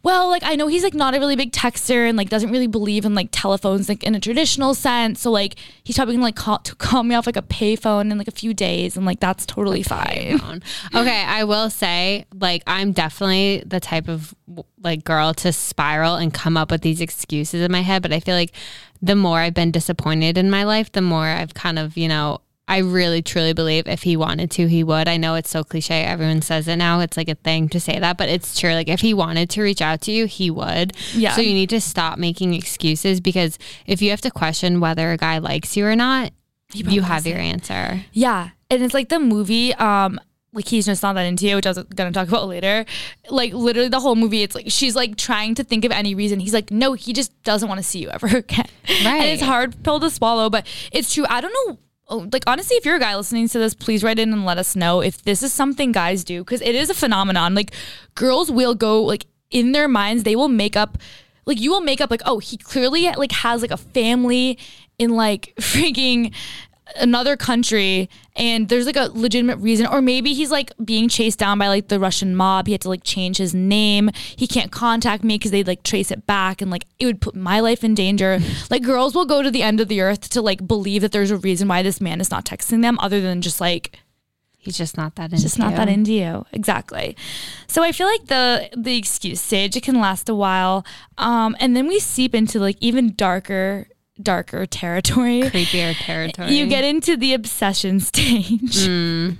A: well, like I know he's like not a really big texter and like doesn't really believe in like telephones like in a traditional sense. So like he's probably gonna like call to call me off like a payphone in like a few days and like that's totally fine. [LAUGHS]
B: Okay, I will say, like, I'm definitely the type of like girl to spiral and come up with these excuses in my head. But I feel like the more I've been disappointed in my life, the more I've kind of, you know, I really truly believe if he wanted to, he would. I know it's so cliche. Everyone says it now. It's like a thing to say that, but it's true. Like if he wanted to reach out to you, he would.
A: Yeah.
B: So you need to stop making excuses because if you have to question whether a guy likes you or not, you have your answer.
A: Yeah. And it's like the movie, um, like he's just not that into you, which I was gonna talk about later. Like literally the whole movie, it's like she's like trying to think of any reason. He's like, no, he just doesn't want to see you ever [LAUGHS] again. And it's hard pill to swallow, but it's true. I don't know. Oh, Like honestly, if you're a guy listening to this, please write in and let us know if this is something guys do because it is a phenomenon. Like girls will go like in their minds, they will make up like you will make up like oh he clearly like has like a family in like [LAUGHS] freaking another country and there's like a legitimate reason or maybe he's like being chased down by like the Russian mob. He had to like change his name. He can't contact me because they like trace it back and like it would put my life in danger. [LAUGHS] Like girls will go to the end of the earth to like believe that there's a reason why this man is not texting them other than just like
B: He's just not that into
A: just not
B: you.
A: that into you. Exactly. So i feel like the the excuse stage it can last a while. Um and then we seep into like even darker darker territory
B: creepier [LAUGHS] territory.
A: you get into the obsession stage hmm.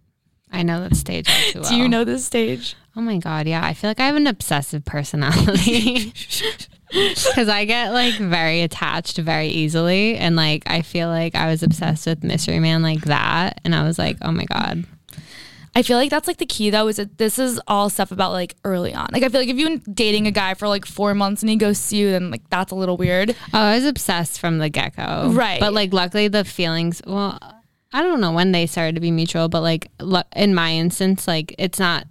A: [LAUGHS]
B: I know that stage too well.
A: do you know this stage
B: Oh my god, yeah. I feel like I have an obsessive personality. [LAUGHS] Cuz I get like very attached very easily and like I feel like I was obsessed with Mystery Man like that and I was like, "Oh my god."
A: I feel like that's like the key though, is that this is all stuff about like early on. Like I feel like if you've been dating a guy for like four months and he ghosts you, then like that's a little weird.
B: Oh, I was obsessed from the get-go.
A: Right.
B: But like luckily the feelings, well, I don't know when they started to be mutual, but like in my instance like it's not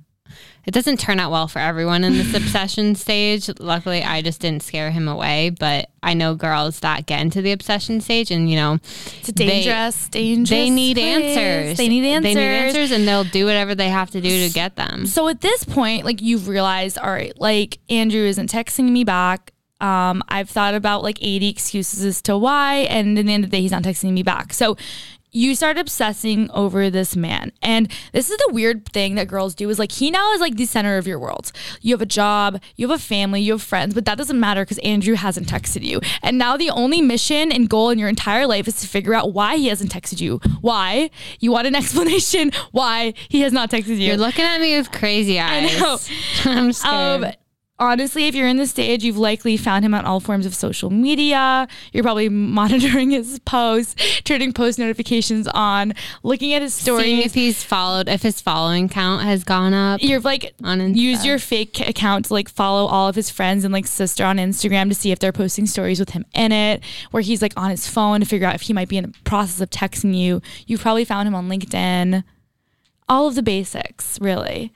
B: it doesn't turn out well for everyone in this [LAUGHS] obsession stage. Luckily, I just didn't scare him away, but I know girls that get into the obsession stage and, you know,
A: It's dangerous, dangerous.
B: they need
A: place.
B: answers.
A: They need answers.
B: They need answers and they'll do whatever they have to do to get them.
A: So at this point, like you've realized, all right, like Andrew isn't texting me back. Um, I've thought about like 80 excuses as to why, and in the end of the day, he's not texting me back. So you start obsessing over this man. And this is the weird thing that girls do is like he now is like the center of your world. You have a job, you have a family, you have friends, but that doesn't matter because Andrew hasn't texted you. And now the only mission and goal in your entire life is to figure out why he hasn't texted you. Why? You want an [LAUGHS] explanation why he has not texted you.
B: You're looking at me with crazy eyes.
A: I know. [LAUGHS]
B: I'm scared.
A: Um, honestly, if you're in the stage, you've likely found him on all forms of social media. You're probably [LAUGHS] monitoring his posts, turning post notifications on, looking at his
B: Seeing
A: stories.
B: if he's followed, if his following count has gone up.
A: You're like
B: On Insta.
A: use your fake account to like follow all of his friends and like sister on Instagram to see if they're posting stories with him in it, where he's like on his phone to figure out if he might be in the process of texting you. You've probably found him on LinkedIn. All of the basics, really.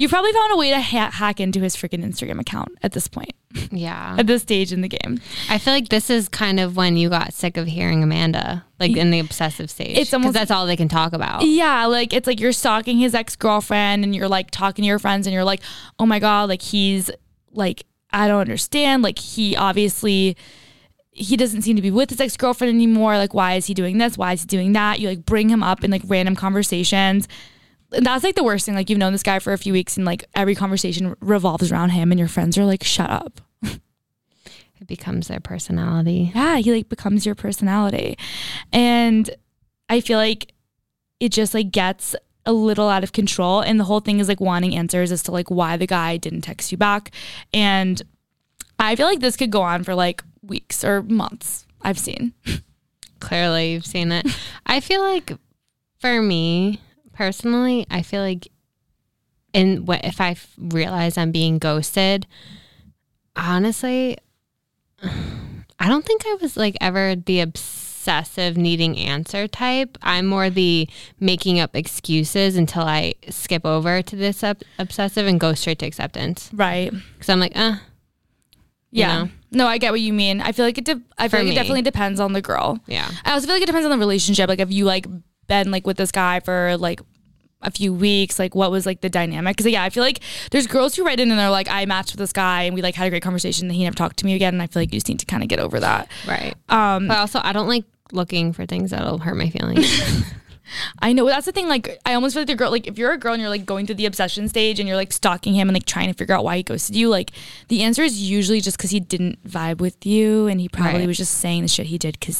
A: You've probably found a way to ha- hack into his freaking Instagram account at this point,
B: Yeah.
A: at this stage in the game.
B: I feel like this is kind of when you got sick of hearing Amanda, like in the obsessive stage.
A: It's almost-
B: because that's all they can talk about.
A: Yeah, like it's like you're stalking his ex girlfriend and you're like talking to your friends and you're like, oh my God, like he's like, I don't understand. Like he obviously, he doesn't seem to be with his ex girlfriend anymore. Like, why is he doing this? Why is he doing that? You like bring him up in like random conversations. That's like the worst thing. Like, you've known this guy for a few weeks and like every conversation revolves around him and your friends are like, shut up.
B: It becomes their personality.
A: yeah, he like becomes your personality. And I feel like it just like gets a little out of control. And the whole thing is like wanting answers as to like why the guy didn't text you back. And I feel like this could go on for like weeks or months. I've seen. [LAUGHS]
B: Clearly, you've seen it. I feel like for me personally, I feel like in what if I f- realize I'm being ghosted, honestly, [SIGHS] I don't think I was like ever the obsessive needing answer type. I'm more the making up excuses until I skip over to this ob- obsessive and go straight to acceptance.
A: Right.
B: Because I'm like, uh, you
A: Yeah.
B: know?
A: No, I get what you mean. I feel like it. De- I feel
B: For
A: like
B: me.
A: it definitely depends on the girl.
B: yeah.
A: I also feel like it depends on the relationship. Like if you like been like with this guy for like a few weeks, like what was like the dynamic? Because yeah, I feel like there's girls who write in and they're like, I matched with this guy and we like had a great conversation. And he never talked to me again. And I feel like you just need to kind of get over that.
B: Right.
A: Um,
B: But also, I don't like looking for things that'll hurt my feelings. [LAUGHS] [LAUGHS]
A: I know that's the thing. Like, I almost feel like the girl, like, if you're a girl and you're like going through the obsession stage and you're like stalking him and like trying to figure out why he ghosted you, like, the answer is usually just because he didn't vibe with you and he probably
B: Right.
A: was just saying the shit he did because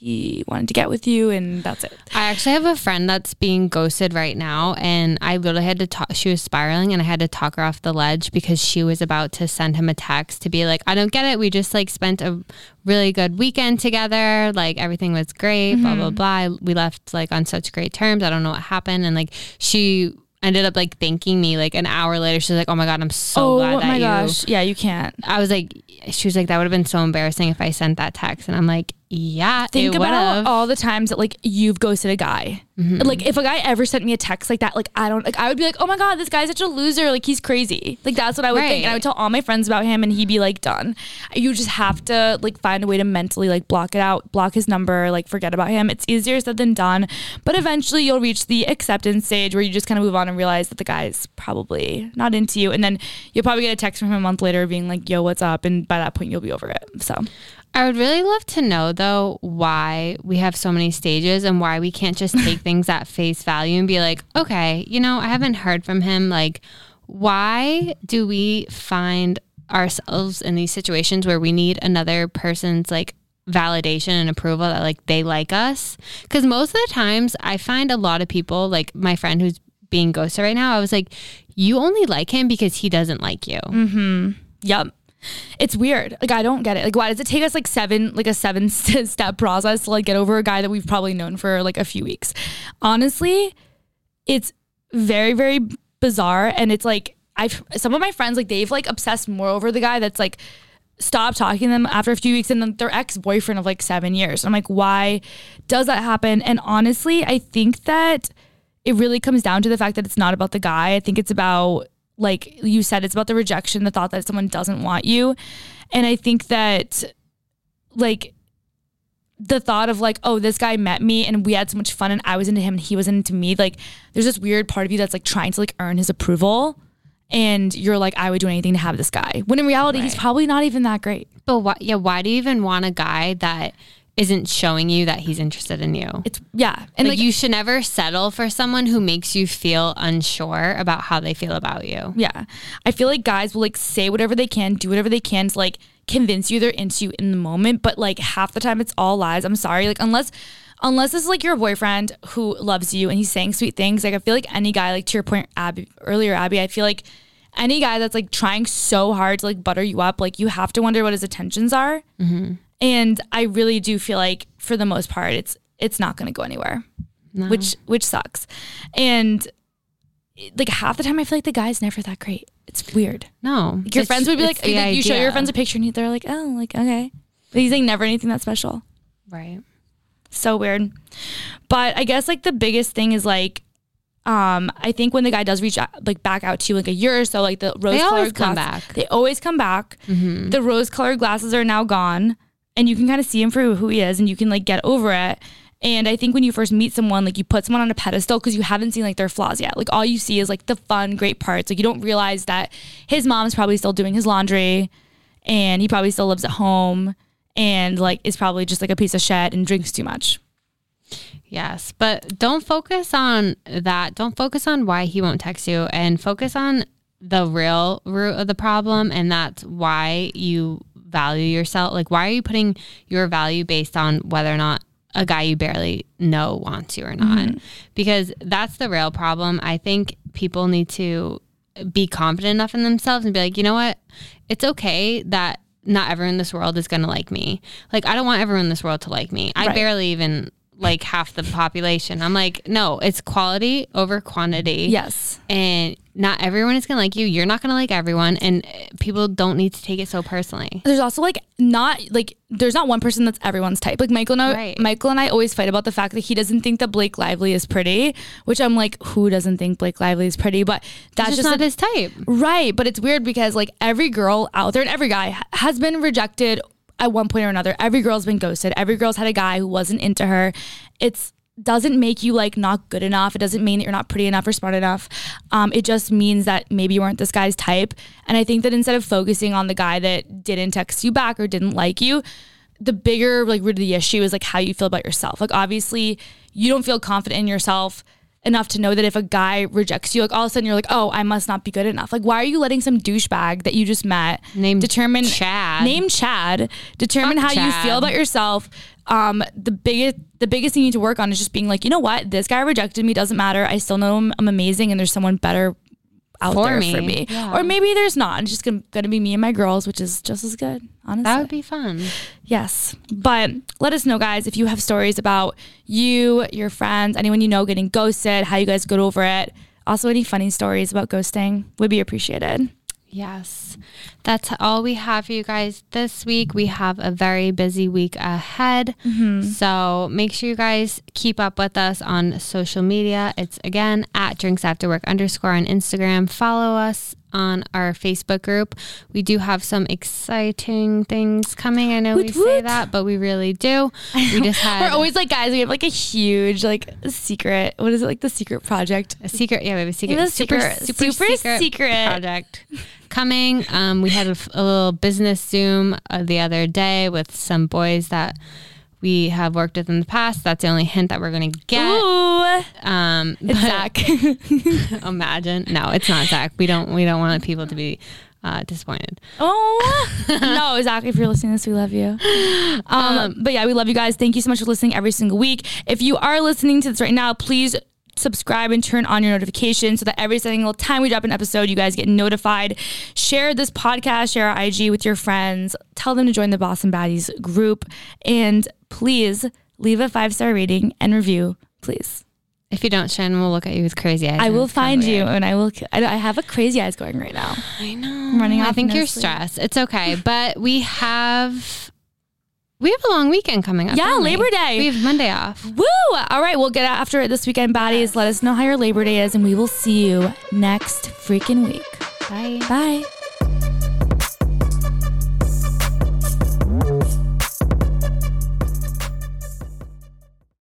A: he wanted to get with you and that's it.
B: I actually have a friend that's being ghosted right now, and I literally had to talk. She was spiraling, and I had to talk her off the ledge because she was about to send him a text to be like, "I don't get it. We just like spent a really good weekend together. Like everything was great. Blah blah mm-hmm. blah. We left like on such great terms. I don't know what happened." And like she ended up like thanking me like an hour later. She's like, "Oh my god, I'm so oh glad that
A: my
B: you."
A: gosh. Yeah, you can't.
B: I was like, she was like, that would have been so embarrassing if I sent that text. And I'm like, yeah,
A: Think about
B: would've.
A: all the times that like you've ghosted a guy.
B: Mm-hmm.
A: Like if a guy ever sent me a text like that, like I don't like I would be like, oh my god, this guy's such a loser. Like he's crazy. Like that's what I would think, and I would tell all my friends about him, and he'd be like done. You just have to like find a way to mentally like block it out, block his number, like forget about him. It's easier said than done, but eventually you'll reach the acceptance stage where you just kind of move on and realize that the guy's probably not into you, and then you'll probably get a text from him a month later being like, yo, what's up? And by that point you'll be over it. So
B: I would really love to know though why we have so many stages and why we can't just [LAUGHS] take things at face value and be like, okay, you know, I haven't heard from him. Like, why do we find ourselves in these situations where we need another person's like validation and approval that like they like us? Because most of the times I find a lot of people, like my friend who's being ghosted right now, I was like, you only like him because he doesn't like you. Mm-hmm.
A: Yep. It's weird. Like I don't get it. Like why does it take us like seven like a seven [LAUGHS] step process to like get over a guy that we've probably known for like a few weeks? Honestly, it's very very bizarre and it's like I've some of my friends like they've like obsessed more over the guy that's like stopped talking to them after a few weeks and then their ex-boyfriend of like 7 years. I'm like why does that happen? And honestly, I think that it really comes down to the fact that it's not about the guy. I think it's about like you said it's about the rejection, the thought that someone doesn't want you. And I think that like the thought of like, oh, this guy met me and we had so much fun and I was into him and he was into me, like there's this weird part of you that's like trying to like earn his approval. And you're like, I would do anything to have this guy. When in reality, he's probably not even that great.
B: But why, yeah, why do you even want a guy that isn't showing you that he's interested in you?
A: It's yeah. And
B: like,
A: like,
B: you should never settle for someone who makes you feel unsure about how they feel about you.
A: Yeah. I feel like guys will like say whatever they can, do whatever they can to like convince you they're into you in the moment, but like half the time it's all lies. I'm sorry. Like unless unless this is like your boyfriend who loves you and he's saying sweet things, like I feel like any guy, like to your point Abby earlier, Abby, I feel like any guy that's like trying so hard to like butter you up, like you have to wonder what his intentions are. Mm-hmm. And I really do feel like for the most part it's it's not gonna go anywhere. Which which sucks. And like half the time I feel like the guy's never that great. It's weird.
B: No,
A: Your friends would be like, you show your friends a picture and they're like, oh, like, okay. But he's like never anything that special.
B: right.
A: So weird. But I guess like the biggest thing is like, um, I think when the guy does reach out, like back out to you like a year or so, like the rose colored
B: come back.
A: They always come back.
B: Mm-hmm.
A: The rose colored glasses are now gone, and you can kind of see him for who he is, and you can like get over it. And I think when you first meet someone, like you put someone on a pedestal because you haven't seen like their flaws yet. Like all you see is like the fun, great parts. Like you don't realize that his mom's probably still doing his laundry, and he probably still lives at home, and like is probably just like a piece of shit and drinks too much.
B: Yes, but don't focus on that. Don't focus on why he won't text you and focus on the real root of the problem. And that's why you value yourself. Like, why are you putting your value based on whether or not a guy you barely know wants you or not? Mm-hmm. Because that's the real problem. I think people need to be confident enough in themselves and be like, you know what? It's okay that not everyone in this world is going to like me. Like, I don't want everyone in this world to like me. I
A: Right.
B: barely even like half the population. I'm like, no, it's quality over quantity.
A: Yes.
B: And not everyone is going to like you. You're not going to like everyone. And uh, people don't need to take it so personally.
A: there's also like not like there's not one person that's everyone's type. Like Michael and I,
B: Right.
A: Michael and I always fight about the fact that he doesn't think that Blake Lively is pretty, which I'm like, who doesn't think Blake Lively is pretty? But that's
B: That's
A: just
B: just not
A: a-
B: his type.
A: right. But it's weird because like every girl out there and every guy has been rejected at one point or another. Every girl's been ghosted. Every girl's had a guy who wasn't into her. It's doesn't make you like not good enough. It doesn't mean that you're not pretty enough or smart enough. Um, it just means that maybe you weren't this guy's type. And I think that instead of focusing on the guy that didn't text you back or didn't like you, the bigger like root of the issue is like how you feel about yourself. Like obviously you don't feel confident in yourself enough to know that if a guy rejects you, like all of a sudden you're like, oh, I must not be good enough. Like why are you letting some douchebag that you just met
B: Named
A: determine
B: Chad.
A: name Chad determine
B: Fuck
A: how you feel about yourself. Um, the biggest the biggest thing you need to work on is just being like, you know what, this guy rejected me, doesn't matter. I still know I'm, I'm amazing, and there's someone better out
B: For
A: there
B: me.
A: for me.
B: Yeah.
A: Or maybe there's not. It's just gonna, gonna be me and my girls, which is just as good, honestly.
B: That would be fun.
A: Yes. But let us know, guys, if you have stories about you, your friends, anyone you know getting ghosted, how you guys got over it. Also, any funny stories about ghosting would be appreciated.
B: Yes. That's all we have for you guys this week. We have a very busy week ahead. Mm-hmm. So make sure you guys keep up with us on social media. It's again at drinks after work underscore on Instagram. Follow us on our Facebook group. We do have some exciting things coming. I know we
A: Woot
B: say that, but we really do. We just had
A: We're always like, guys, we have like a huge, like, secret. What is it? Like the secret project?
B: a secret. Yeah, we have a secret. Super,
A: secret-
B: super,
A: super
B: secret,
A: secret.
B: project coming. Um, we had a little business Zoom uh, the other day with some boys that we have worked with in the past. That's the only hint that we're going to get.
A: Ooh.
B: Um,
A: It's Zach. [LAUGHS]
B: imagine. No, it's not Zach. We don't. We don't want people to be uh, disappointed.
A: oh. [LAUGHS] no, Zach, if you're listening to this, we love you. [LAUGHS] Um, but yeah, we love you guys. Thank you so much for listening every single week. If you are listening to this right now, please subscribe and turn on your notifications so that every single time we drop an episode, you guys get notified. Share this podcast, share our IG with your friends. Tell them to join the Boston Baddies group. And please leave a five star rating and review, please.
B: If you don't, Shannon will look at you with crazy eyes.
A: I will find you and I will. I I have a crazy eyes going right now.
B: I know.
A: I'm running
B: I think you're
A: sleep.
B: stressed. It's okay, [LAUGHS] but we have. We have a long weekend coming up.
A: Yeah,
B: don't we?
A: Labor Day.
B: We have Monday off.
A: Woo! All right, we'll get after it this weekend, baddies. Let us know how your Labor Day is, and we will see you next freaking week.
B: Bye.
A: Bye.